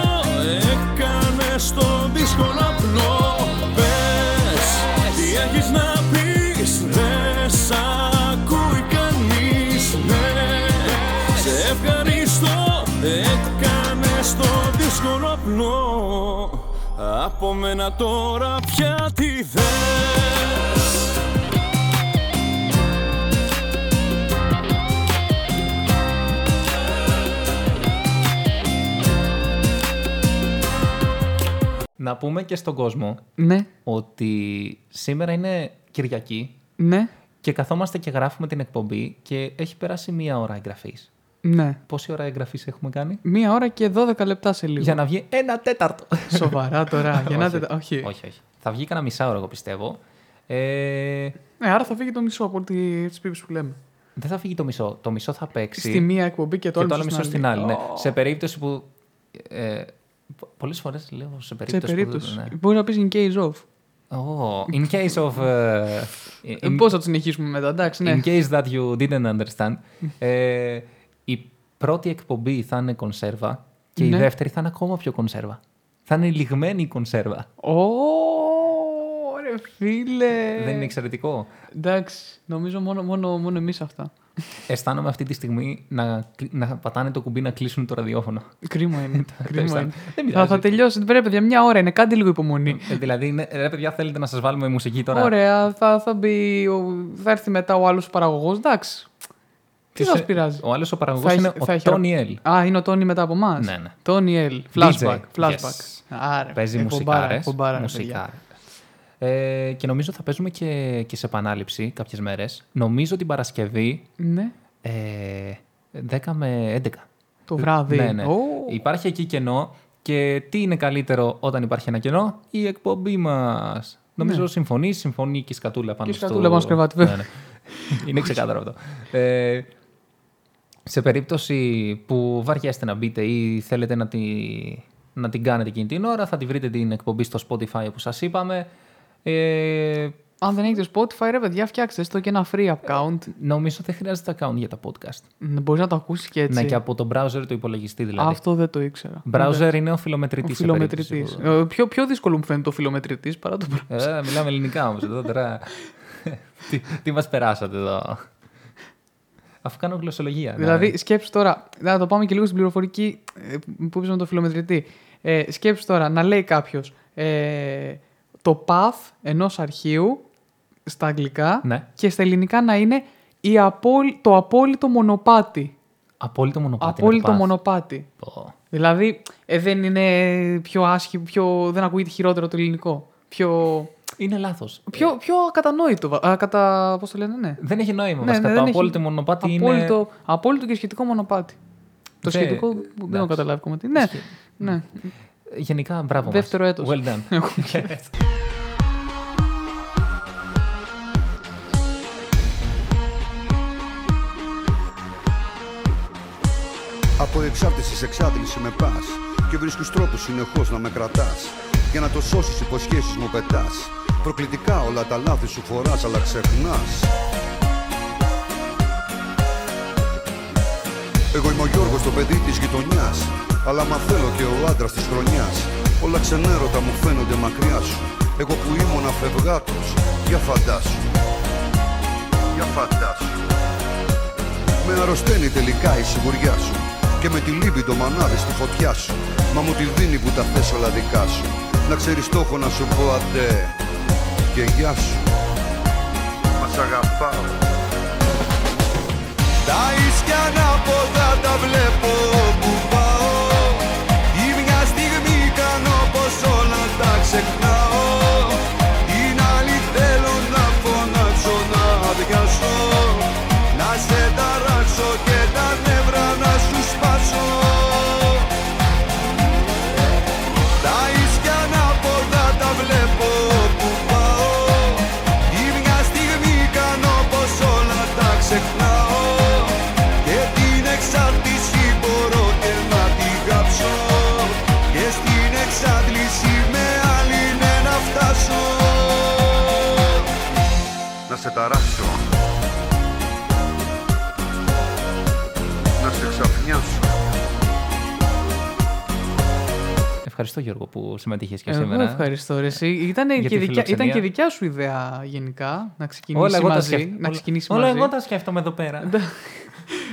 Έκανες το δύσκολο απλό. Πες Τι έχεις να πεις Δεν σ' ακούει κανείς. Ναι Σε ευχαριστώ Έκανες το δύσκολο απλό. Από μένα τώρα πια τι θες
να πούμε και στον κόσμο
Ναι,
ότι σήμερα είναι Κυριακή
ναι,
και καθόμαστε και γράφουμε την εκπομπή και έχει περάσει μία ώρα εγγραφής.
ναι.
Πόση ώρα εγγραφής έχουμε κάνει;
Μία ώρα και 12 λεπτά σε λίγο.
Για να βγει ένα τέταρτο.
Σοβαρά τώρα. για να
όχι,
τε- όχι.
όχι, όχι. Θα βγει κανένα μισάωρο, εγώ πιστεύω. Ε,
Ναι, άρα θα φύγει το μισό από τις πίπες που λέμε.
δεν θα φύγει το μισό. Το μισό θα παίξει.
Στη μία εκπομπή και το
και
άλλο
το άλλο μισό στην άλλη. Ναι.
Ω,
Σε περίπτωση που. Ε, Πολλές φορές λέω σε
Σε
περίπτωση.
περίπτωση.
Που, ναι.
Μπορεί να πεις in case of.
Oh, in case of. ε, in,
Πώς θα το συνεχίσουμε μετά, εντάξει, ναι.
in case that you didn't understand. ε, η πρώτη εκπομπή θα είναι κονσέρβα και η
Ναι.
δεύτερη θα είναι ακόμα πιο κονσέρβα. Θα είναι λιγμένη η κονσέρβα.
Ω, ρε φίλε.
Δεν είναι εξαιρετικό.
Εντάξει, νομίζω μόνο, μόνο, μόνο εμείς αυτά.
Αισθάνομαι αυτή τη στιγμή να, κλει- να πατάνε το κουμπί να κλείσουν το ραδιόφωνο.
Κρίμα είναι. Κρίμα είναι.
Δεν
θα,
πειράζει.
θα τελειώσει. Πρέπει, παιδιά, μια ώρα είναι. Κάντε λίγο υπομονή.
Ε, δηλαδή, είναι, ρε παιδιά, θέλετε να σας βάλουμε μουσική τώρα;
Ωραία, θα, θα, μπει, ο- θα έρθει μετά ο άλλος παραγωγός. Εντάξει. Τι
Ποιος
σα
ε-
πειράζει;
Ο άλλος ο παραγωγός
Θα
είναι
έχει-
ο
θα έχει-
Τόνι Ελ.
Α, είναι ο Τόνι μετά από εμάς;
Ναι, ναι.
Τόνι Ελ. Flashback.
DJ,
flashback.
yes.
Άρα,
Παίζει
ε,
Ε, και νομίζω θα παίζουμε και, και σε επανάληψη κάποιες μέρες. Νομίζω την Παρασκευή
Ναι,
ε, 10 με 11.
το βράδυ.
Ναι, ναι.
Ω,
Υπάρχει εκεί κενό και τι είναι καλύτερο όταν υπάρχει ένα κενό, η εκπομπή μας. Νομίζω
Ναι.
συμφωνείς, συμφωνεί και η σκατούλα πάνω
Και η
στο...
σκατούλα πάνω στο κρεβάτι, βέβαια.
Ναι, ναι. είναι ξεκάθαρο αυτό. Ε, σε περίπτωση που βαριέστε να μπείτε ή θέλετε να, τη, να την κάνετε εκείνη την ώρα, θα τη βρείτε την εκπομπή στο Spotify όπως σας είπαμε. Ε,
Αν δεν έχετε Spotify, ρε παιδιά, φτιάξτε το και ένα free account.
νομίζω δεν χρειάζεται account για τα podcast.
Μπορείς να το ακούσεις και έτσι.
Ναι, και από το browser του υπολογιστή δηλαδή.
Αυτό δεν το ήξερα.
Browser είναι ο
Ο
φιλομετρητής. σε
φιλομετρητής.
περίπτωση που-
πιο, πιο δύσκολο μου φαίνεται ο φιλομετρητής παρά το browser.
Ε, μιλάμε ελληνικά όμως εδώ τώρα. τι, τι μας περάσατε εδώ; Αφού κάνω γλωσσολογία. ναι.
Δηλαδή, σκέψου τώρα, να το πάμε και λίγο στην πληροφορική ε, που είπες με το φιλομετρητή. Ε, σκέψου τώρα να λέει κάποιος ε, το path ενός αρχείου στα αγγλικά
Ναι.
και στα ελληνικά να είναι η απόλ- το απόλυτο μονοπάτι.
Απόλυτο μονοπάτι. είναι
απόλυτο
το path.
μονοπάτι.
Πω.
Δηλαδή, ε, δεν είναι πιο άσχημο, πιο, δεν ακούγεται χειρότερο το ελληνικό. Πιο,
Είναι λάθος.
πιο, πιο ακατανόητο. βα- Α, κατα, πώς το λένε, ναι.
Δεν έχει νόημα.
Ναι,
βασικά.
ναι,
το
δεν έχει-
απόλυτο μονοπάτι είναι...
απόλυτο, Απόλυτο και σχετικό μονοπάτι. Το
Δεν-
σχετικό δεν έχω
εντάξει.
καταλάβει κομμάτι. Ναι, ναι.
Γενικά, μπράβο
Δεύτερο
μας.
έτος.
Well done.
Από εξάρτηση σε εξάντληση με πας Και βρίσκεις τρόπους συνεχώς να με κρατάς Για να το σώσεις υποσχέσεις μου πετάς Προκλητικά όλα τα λάθη σου φοράς αλλά ξεχνάς Εγώ είμαι ο Γιώργος το παιδί της γειτονιάς. Αλλά μα θέλω και ο άντρας της χρονιάς. Όλα ξενέρωτα μου φαίνονται μακριά σου. Εγώ που ήμουν αφευγάτος Για φαντάσου. Για φαντάσου. Με αρρωσταίνει τελικά η σιγουριά σου. Και με τη λύπη το μανάβι στη φωτιά σου. Μα μου τη δίνει που τα θες όλα δικά σου. Να ξέρεις το έχω να σου πω αντέ Και γεια σου. Μας σ' αγαπάω
Τα ίσκια ανάποδα τα βλέπω που πάω. Ή μια στιγμή κάνω πως όλα τα ξεχνάω
Ευχαριστώ Γιώργο που συμμετείχες και
Εγώ
σήμερα.
ευχαριστώ. Ρε, εσύ. Ήταν,
Για
και
τη
δικιά,
φιλοξενία.
ήταν και δικιά σου ιδέα γενικά να ξεκινήσει
Όλα εγώ τα
μαζί.
σκέφτομαι.
Να
Όλα-
ξεκινήσει
Όλα
μαζί.
εγώ τα σκέφτομαι εδώ πέρα.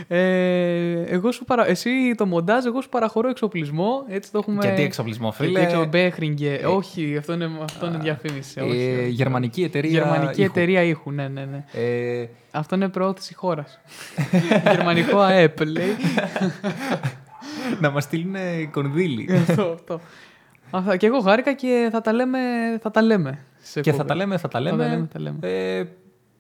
Ε, εγώ σου παρα... Εσύ το μοντάζ, εγώ σου παραχωρώ εξοπλισμό. Έτσι το έχουμε.
Και τι εξοπλισμό,
Και τι
φίλε.
εξο- Μπέχρινγκε. Όχι, αυτό είναι, αυτό είναι διαφήμιση. όχι,
Ε,
όχι.
γερμανική εταιρεία
Γερμανική
ήχου.
εταιρεία ήχου, ναι, ναι, ναι.
Ε,
Αυτό είναι προώθηση χώρας. Γερμανικό ΑΕΠ, λέει.
να μας στείλουν κονδύλι.
αυτό, αυτό. Αυτά. Και εγώ χάρηκα και θα τα λέμε. Θα τα λέμε σε
και θα
εκπομπή.
τα λέμε, θα τα λέμε.
Θα τα λέμε, θα λέμε.
Ε,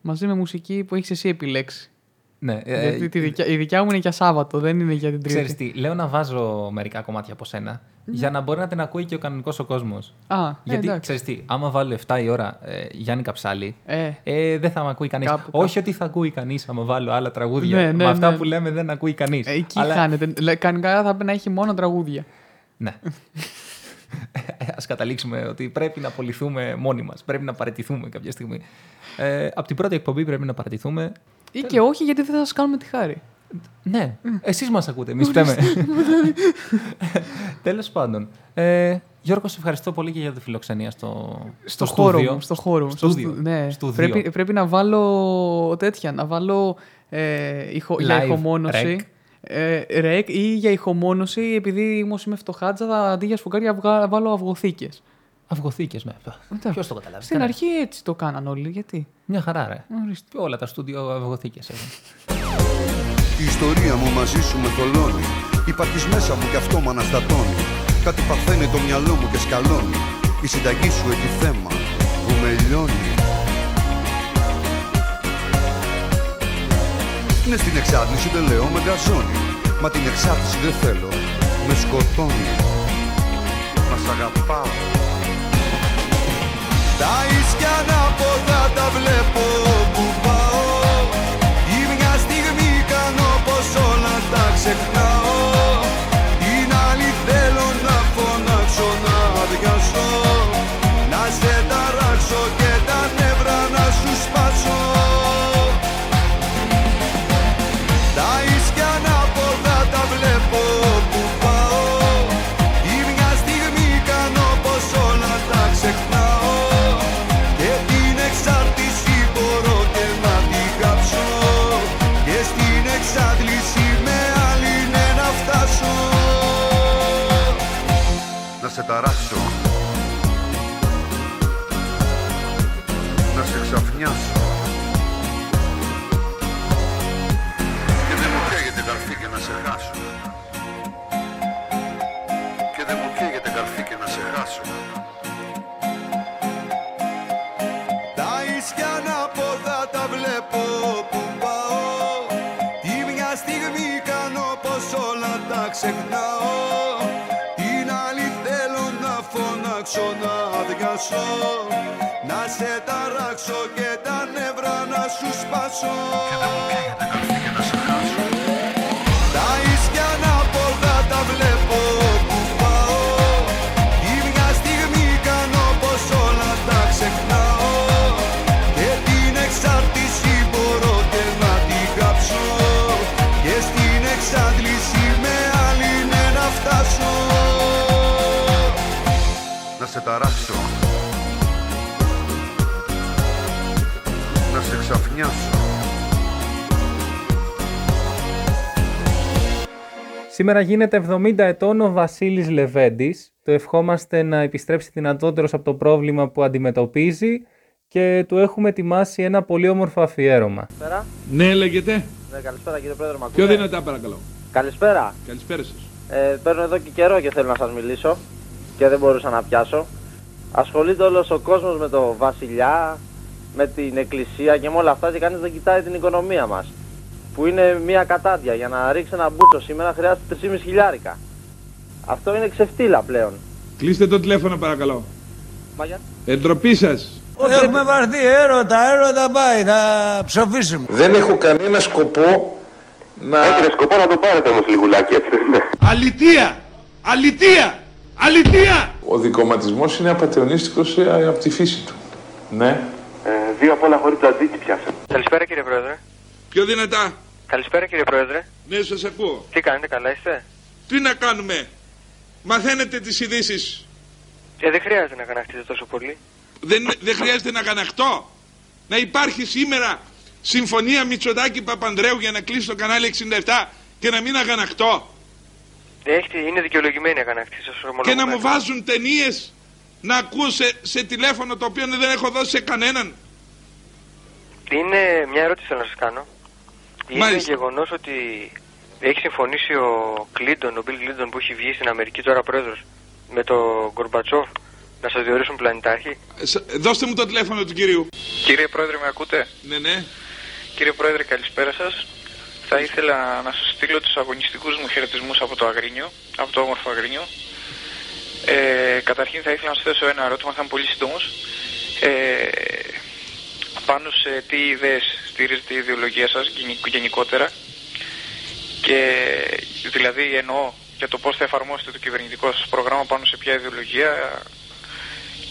Μαζί με μουσική που έχεις εσύ επιλέξει.
Ναι, ε,
Γιατί τη δικιά, η δικιά μου είναι για Σάββατο, δεν είναι για την Τρίτη.
Ξέρεις τι, λέω να βάζω μερικά κομμάτια από σένα για να μπορεί να την ακούει και ο κανονικός ο κόσμος.
Α, ε,
Γιατί
εντάξει.
ξέρεις τι, άμα βάλω 7 η ώρα ε, Γιάννη Καψάλη,
Ε,
ε, δεν θα με ακούει κανείς.
Κάπου,
Όχι ότι θα ακούει κανείς άμα βάλω άλλα τραγούδια.
Ναι, ναι,
με αυτά
ναι.
που λέμε δεν ακούει κανείς.
ε, εκεί
Αλλά-
χάνεται. Λέ, Κανονικά θα πρέπει να έχει μόνο τραγούδια.
Ναι. Ας καταλήξουμε ότι πρέπει να απολυθούμε μόνοι μας. Πρέπει να παραιτηθούμε κάποια στιγμή. Ε, από την πρώτη εκπομπή πρέπει να παραιτηθούμε.
Ή και όχι, γιατί δεν θα σας κάνουμε τη χάρη.
Ναι, εσείς μας ακούτε, εμείς φταίμε. Τέλος πάντων. Ε, Γιώργος, σε ευχαριστώ πολύ και για τη φιλοξενία στο,
Στο,
στο
χώρο
στούδιο.
μου. Στο χώρο μου.
Στούδιο.
Στο στου- ναι.
Στούδιο.
Πρέπει, πρέπει να βάλω τέτοια. Να βάλω ε, ηχο, για
Live,
ηχομόνωση.
rec.
Ε, ρεκ ή για ηχομόνωση, επειδή όμω είμαι φτωχάτζα, θα, αντί για σφουγγάρια βγα- βάλω αυγοθήκες.
Αυγοθήκες με.
Εντάξει.
Ποιος το καταλάβει.
Στην
κανένας.
αρχή έτσι το κάναν όλοι. Γιατί;
Μια χαρά, ρε.
Ορίστε.
Όλα τα στούντιο αυγοθήκες έχουν.
Η ιστορία μου μαζί σου με θολώνει Υπάρχεις μέσα μου κι αυτό μ' αναστατώνει Κάτι παθαίνει το μυαλό μου και σκαλώνει Η συνταγή σου έχει θέμα που με λιώνει Ναι στην εξάρτηση δεν λέω με γκαζώνει Μα την εξάρτηση δεν θέλω Με σκοτώνει Μας σ' αγαπάω
Τα ίσκια ανάποδα τα βλέπω φωνάξω να αδειάσω Να σε ταράξω και τα νεύρα να σου σπάσω. Τα ίσια ανάποδα τα βλέπω ταράξω Να
σε ξαφνιάσω
Σήμερα γίνεται 70 ετών ο Βασίλης Λεβέντης. Το ευχόμαστε να επιστρέψει δυνατότερος από το πρόβλημα που αντιμετωπίζει και του έχουμε ετοιμάσει ένα πολύ όμορφο αφιέρωμα.
Καλησπέρα.
Ναι, λέγεται.
Ναι, καλησπέρα κύριε Πρόεδρε, μ'
Πιο
ακούτε;
δυνατά παρακαλώ.
Καλησπέρα.
Καλησπέρα σας.
Ε, παίρνω εδώ και καιρό και θέλω να σας μιλήσω και δεν μπορούσα να πιάσω. Ασχολείται όλος ο κόσμος με το βασιλιά, με την εκκλησία και με όλα αυτά και κανείς δεν κοιτάει την οικονομία μας. Που είναι μια κατάδια. Για να ρίξει ένα μπούτσο σήμερα χρειάζεται 3,5 χιλιάρικα. Αυτό είναι ξεφτύλα πλέον.
Κλείστε το τηλέφωνο παρακαλώ.
Μα για...
Εντροπή σας.
Έχουμε βαρθεί έρωτα, έρωτα πάει, θα ψοφήσουμε.
Δεν έχω κανένα σκοπό να... Έχετε σκοπό να το πάρετε όμως λιγουλάκι έτσι δεν είναι.
Αλητία! Αλητία! Αλητία!
Ο δικοματισμός είναι απαταιωνίστικος ε, από τη φύση του. Ναι. Ε, δύο απ' όλα χωρίς τζατζίκι πιάσα.
Καλησπέρα κύριε Πρόεδρε.
Πιο δυνατά.
Καλησπέρα κύριε Πρόεδρε.
Ναι, σας ακούω.
Τι κάνετε, καλά είστε;
Τι να κάνουμε; Μαθαίνετε τις ειδήσεις.
Ε, δεν χρειάζεται να καναχτείτε τόσο πολύ.
Δεν, δεν χρειάζεται να καναχτώ. Να υπάρχει σήμερα συμφωνία Μητσοτάκη Παπανδρέου για να κλείσει το κανάλι 67 και να μην αγαναχτώ.
Ε, Έχετε, είναι δικαιολογημένη η αγανακτή σας ομολογώ.
Και να μου βάζουν ταινίες να ακούω σε, σε τηλέφωνο το οποίο δεν έχω δώσει σε κανέναν.
Είναι μια ερώτηση θέλω να σας κάνω. Είναι
Μάλιστα.
γεγονός ότι έχει συμφωνήσει ο Κλίντον, ο Μπιλ Κλίντον που έχει βγει στην Αμερική τώρα πρόεδρος με τον Γκορμπατσόφ να σας διορίσουν πλανητάρχη;
Ε, σ- Δώστε μου το τηλέφωνο του κυρίου.
Κύριε Πρόεδρε, με ακούτε;
Ναι, ναι.
Κύριε Πρόεδρε, καλησπέρα σας. Θα ήθελα να σας στείλω τους αγωνιστικούς μου χαιρετισμούς από το Αγρίνιο, από το όμορφο Αγρίνιο. Ε, καταρχήν θα ήθελα να σας θέσω ένα ερώτημα, θα είμαι πολύ σύντομος. Ε, πάνω σε τι ιδέες στηρίζεται η ιδεολογία σας γενικ- γενικότερα και δηλαδή εννοώ για το πώς θα εφαρμόσετε το κυβερνητικό σας πρόγραμμα πάνω σε ποια ιδεολογία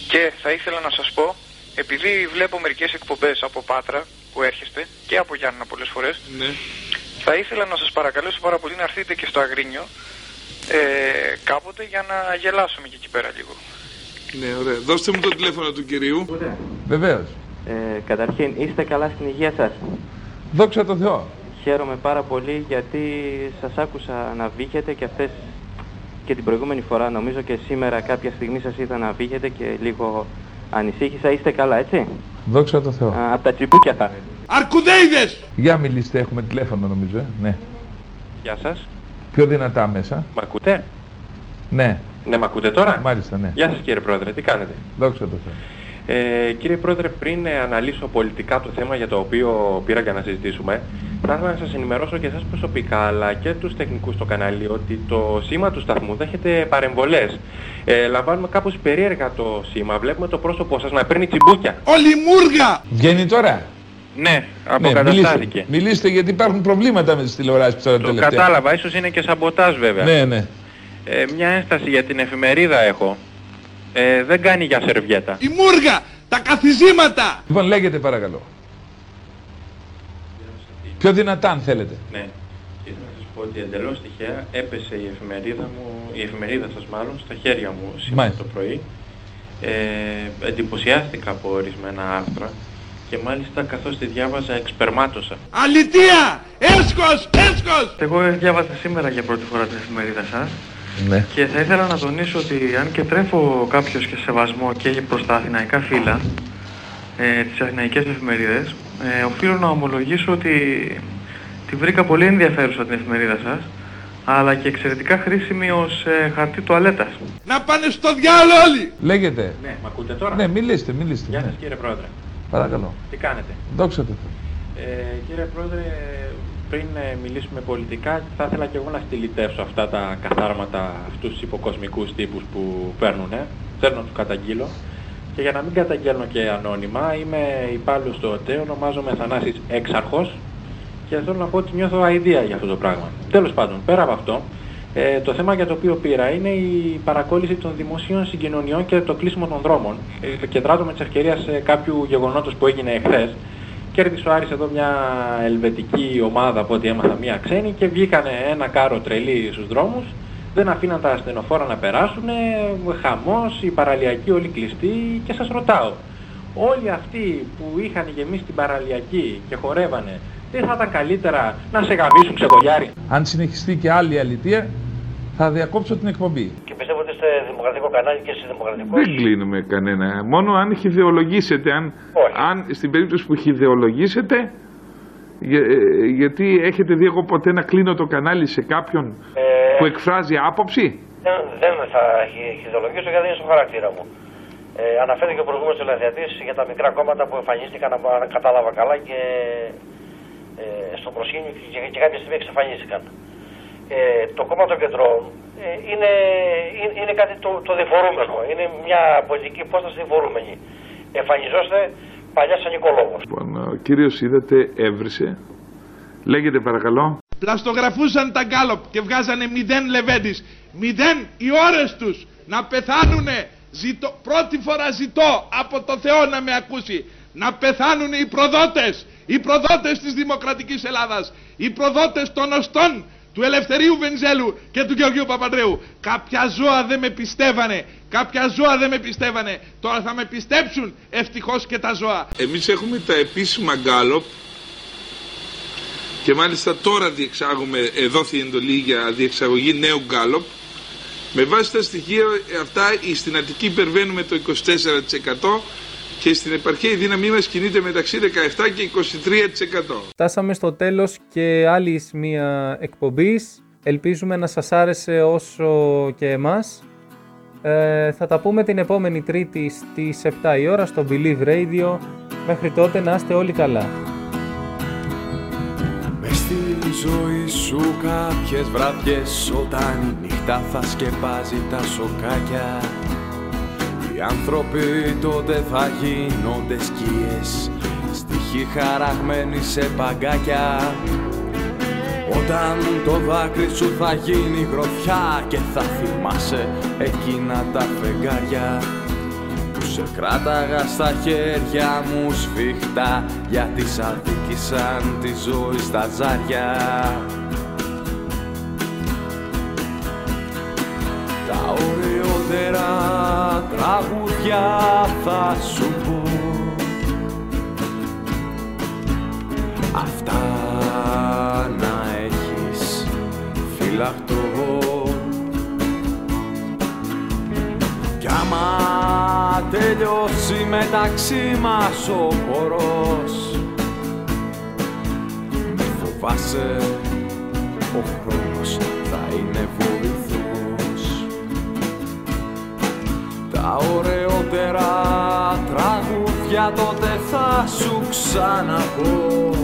και θα ήθελα να σας πω επειδή βλέπω μερικές εκπομπές από Πάτρα που έρχεστε και από Γιάννενα πολλές φορές
Ναι.
θα ήθελα να σας παρακαλέσω πάρα πολύ να έρθετε και στο Αγρίνιο ε, κάποτε για να γελάσουμε και εκεί πέρα λίγο.
Ναι, ωραία. Δώστε μου το τηλέφωνο του κυρίου.
Βεβαίως.
Ε, καταρχήν, είστε καλά στην υγεία σας;
Δόξα τω Θεώ.
Χαίρομαι πάρα πολύ γιατί σας άκουσα να βήχετε και αυτές και την προηγούμενη φορά νομίζω και σήμερα κάποια στιγμή σας είδα να βήχετε και λίγο ανησύχησα. Είστε καλά έτσι;
Δόξα τω Θεώ.
Α, από τα τσιπούκια θα είναι.
Αρκουδέιδες!
Για μιλήστε, έχουμε τηλέφωνο νομίζω. ε. Ναι.
Γεια σας.
Πιο δυνατά μέσα.
Μ' ακούτε;
Ναι.
Ναι, μ' ακούτε τώρα;
Μάλιστα, ναι.
Γεια σας κύριε Πρόεδρε, τι κάνετε;
Δόξα τω Θεώ.
Ε, κύριε Πρόεδρε, πριν ε, αναλύσω πολιτικά το θέμα για το οποίο πήρα για να συζητήσουμε, θα ήθελα να σας ενημερώσω και εσάς προσωπικά, αλλά και τους τεχνικούς στο κανάλι, ότι το σήμα του σταθμού δέχεται παρεμβολές. Ε, λαμβάνουμε κάπως περίεργα το σήμα, βλέπουμε το πρόσωπό σας να παίρνει τσιμπούκια.
Όλη μούργα!
Βγαίνει τώρα;
Ναι,
αποκαταστάθηκε. μιλήστε, μιλήστε γιατί υπάρχουν προβλήματα με τις τηλεοράσεις τώρα
Το
τελευταία.
κατάλαβα, ίσως είναι και σαμποτάζ βέβαια.
Ναι, ναι.
Ε, μια ένσταση για την εφημερίδα έχω. Ε, δεν κάνει για σερβιέτα.
Η μούργα! Τα καθιζήματα!
Λοιπόν, λέγεται παρακαλώ. Πιο δυνατά αν θέλετε.
Ναι. Και να σας πω ότι εντελώς τυχαία έπεσε η εφημερίδα μου, η εφημερίδα σας μάλλον, στα χέρια μου σήμερα
Μάλιστα.
το πρωί. Ε, εντυπωσιάστηκα από ορισμένα άρθρα και μάλιστα καθώς τη διάβαζα εξπερμάτωσα.
Αλητία! Έσκος! Έσκος!
Εγώ διάβασα σήμερα για πρώτη φορά την εφημερίδα σας
Ναι.
Και θα ήθελα να τονίσω ότι αν και τρέφω κάποιο και σεβασμό και προς τα αθηναϊκά φύλλα, ε, τις αθηναϊκές εφημερίδες, ε, οφείλω να ομολογήσω ότι τη βρήκα πολύ ενδιαφέρουσα την εφημερίδα σας, αλλά και εξαιρετικά χρήσιμη ως ε, χαρτί τουαλέτας.
Να πάνε στο διάλογο όλοι!
Λέγεται.
Ναι, μ' ακούτε τώρα;
Ναι, μιλήστε, μιλήστε.
Γεια
ναι.
σας κύριε Πρόεδρε.
Παρακαλώ.
Τι κάνετε;
Δόξα τω Θεώ.
Ε, κύριε Πρόεδρε, πριν ε, μιλήσουμε πολιτικά, θα ήθελα και εγώ να στυλιτεύσω αυτά τα καθάρματα, αυτούς τους υποκοσμικούς τύπους που παίρνουν. Θέλω να τους καταγγείλω. Και για να μην καταγγέλνω και ανώνυμα, είμαι υπάλληλος στο ΟΤΕ, ονομάζομαι Θανάσης Έξαρχος και θέλω να πω ότι νιώθω αηδία για αυτό το πράγμα. Τέλος πάντων, πέρα από αυτό, ε, το θέμα για το οποίο πήρα είναι η παρακόλληση των δημοσίων συγκοινωνιών και το κλείσιμο των δρόμων. Ε, και δράτω με τις ευκαιρίες ε, κάποιου γεγονότος που έγινε εχθές. Κέρδισε ο Άρης εδώ μια ελβετική ομάδα από ό,τι έμαθα μια ξένη και βγήκανε ένα κάρο τρελή στους δρόμους. Δεν αφήναν τα ασθενοφόρα να περάσουν, χαμός, οι παραλιακοί όλοι κλειστοί και σας ρωτάω. Όλοι αυτοί που είχαν γεμίσει την παραλιακή και χορεύανε, δεν θα ήταν καλύτερα να σε γαμίσουν ξεκολιάρι.
Αν συνεχιστεί και άλλη αλητία, θα διακόψω την εκπομπή.
Και πιστεύω ότι είστε δημοκρατικό κανάλι και εσείς δημοκρατικός.
Δεν κλείνουμε κανένα. Μόνο αν χιδεολογήσετε, αν, αν στην περίπτωση που χιδεολογήσετε, για- ε, γιατί έχετε δει εγώ ποτέ να κλείνω το κανάλι σε κάποιον
Ε,
που εκφράζει άποψη;
Δεν, δεν θα χει- χειδολογήσω γιατί είναι στο χαρακτήρα μου. Ε, αναφέρθηκε ο προηγούμενος Ελλαδιατής για τα μικρά κόμματα που εμφανίστηκαν, αν αν κατάλαβα καλά, και ε, στο προσκήνιο και, και, και κάποια στιγμή εξαφανίστηκαν. Ε, το κόμμα των κεντρών ε, είναι, είναι, είναι κάτι το, το διφορούμενο. Είναι μια πολιτική υπόσταση διφορούμενη. Εμφανιζόστε παλιά σαν οικολόγος.
Λοιπόν, ο κύριος είδατε έβρισε. Λέγεται παρακαλώ.
Πλαστογραφούσαν τα γκάλοπ και βγάζανε μηδέν λεβέντης. Μηδέν οι ώρες τους να πεθάνουνε. Ζητώ, πρώτη φορά ζητώ από το Θεό να με ακούσει. Να πεθάνουν οι προδότες. Οι προδότες της Δημοκρατικής Ελλάδας. Οι προδότες των οστών του Ελευθερίου Βενζέλου και του Γεωργίου Παπαντρέου. Κάποια ζώα δεν με πιστεύανε. Κάποια ζώα δεν με πιστεύανε. Τώρα θα με πιστέψουν ευτυχώς και τα ζώα. Εμείς έχουμε τα επίσημα γκάλοπ και μάλιστα τώρα διεξάγουμε, εδόθη εντολή για διεξαγωγή νέου γκάλοπ. Με βάση τα στοιχεία αυτά στην Αττική υπερβαίνουμε το 24% και στην επαρχία η δύναμή μας κινείται μεταξύ 17 και 23%.
Φτάσαμε στο τέλος και άλλης μία εκπομπής. Ελπίζουμε να σας άρεσε όσο και εμάς. Ε, θα τα πούμε την επόμενη Τρίτη στις 7 η ώρα στο Believe Radio. Μέχρι τότε να είστε όλοι καλά.
Μες στη ζωή σου κάποιες βραδιές Όταν η νύχτα θα σκεπάζει τα σοκάκια Οι άνθρωποι τότε θα γίνονται σκιές Στοιχοί χαραγμένοι σε παγκάκια. Όταν το δάκρυ σου θα γίνει γροθιά Και θα θυμάσαι εκείνα τα φεγγάρια που σε κράταγα στα χέρια μου σφιχτά γιατί σ' αδίκησαν τη ζωή στα ζάρια. Τα ωραιότερα τραγούδια θα σου πω. Αυτά να έχεις φυλακτό Κι άμα τελειώσει μεταξύ μας ο χορός Μη φοβάσαι, ο χρόνος θα είναι βοηθός Τα ωραιότερα τραγούδια τότε θα σου ξαναπώ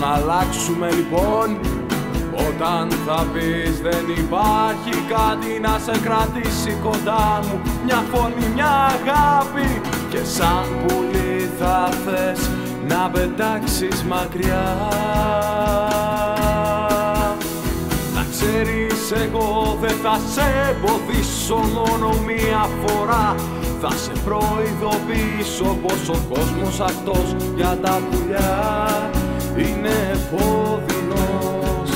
τον αλλάξουμε λοιπόν. Όταν θα πεις δεν υπάρχει κάτι να σε κρατήσει κοντά μου Μια φωνή, μια αγάπη Και σαν πουλί θα θες να πετάξεις μακριά. Να ξέρεις εγώ δεν θα σε εμποδίσω μόνο μία φορά. Θα σε προειδοποιήσω πως ο κόσμος αυτός για τα πουλιά είναι πόδινος.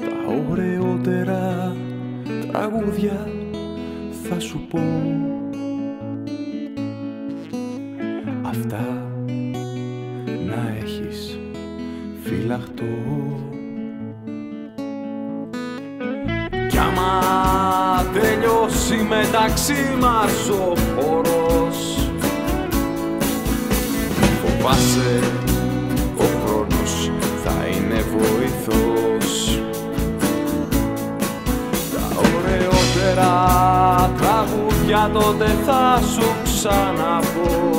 Τα ωραιότερα τραγούδια θα σου πω μεταξύ μας ο χώρος Φοβάσαι ο χρόνος θα είναι βοηθός. Τα ωραιότερα τραγούδια τότε θα σου ξαναπώ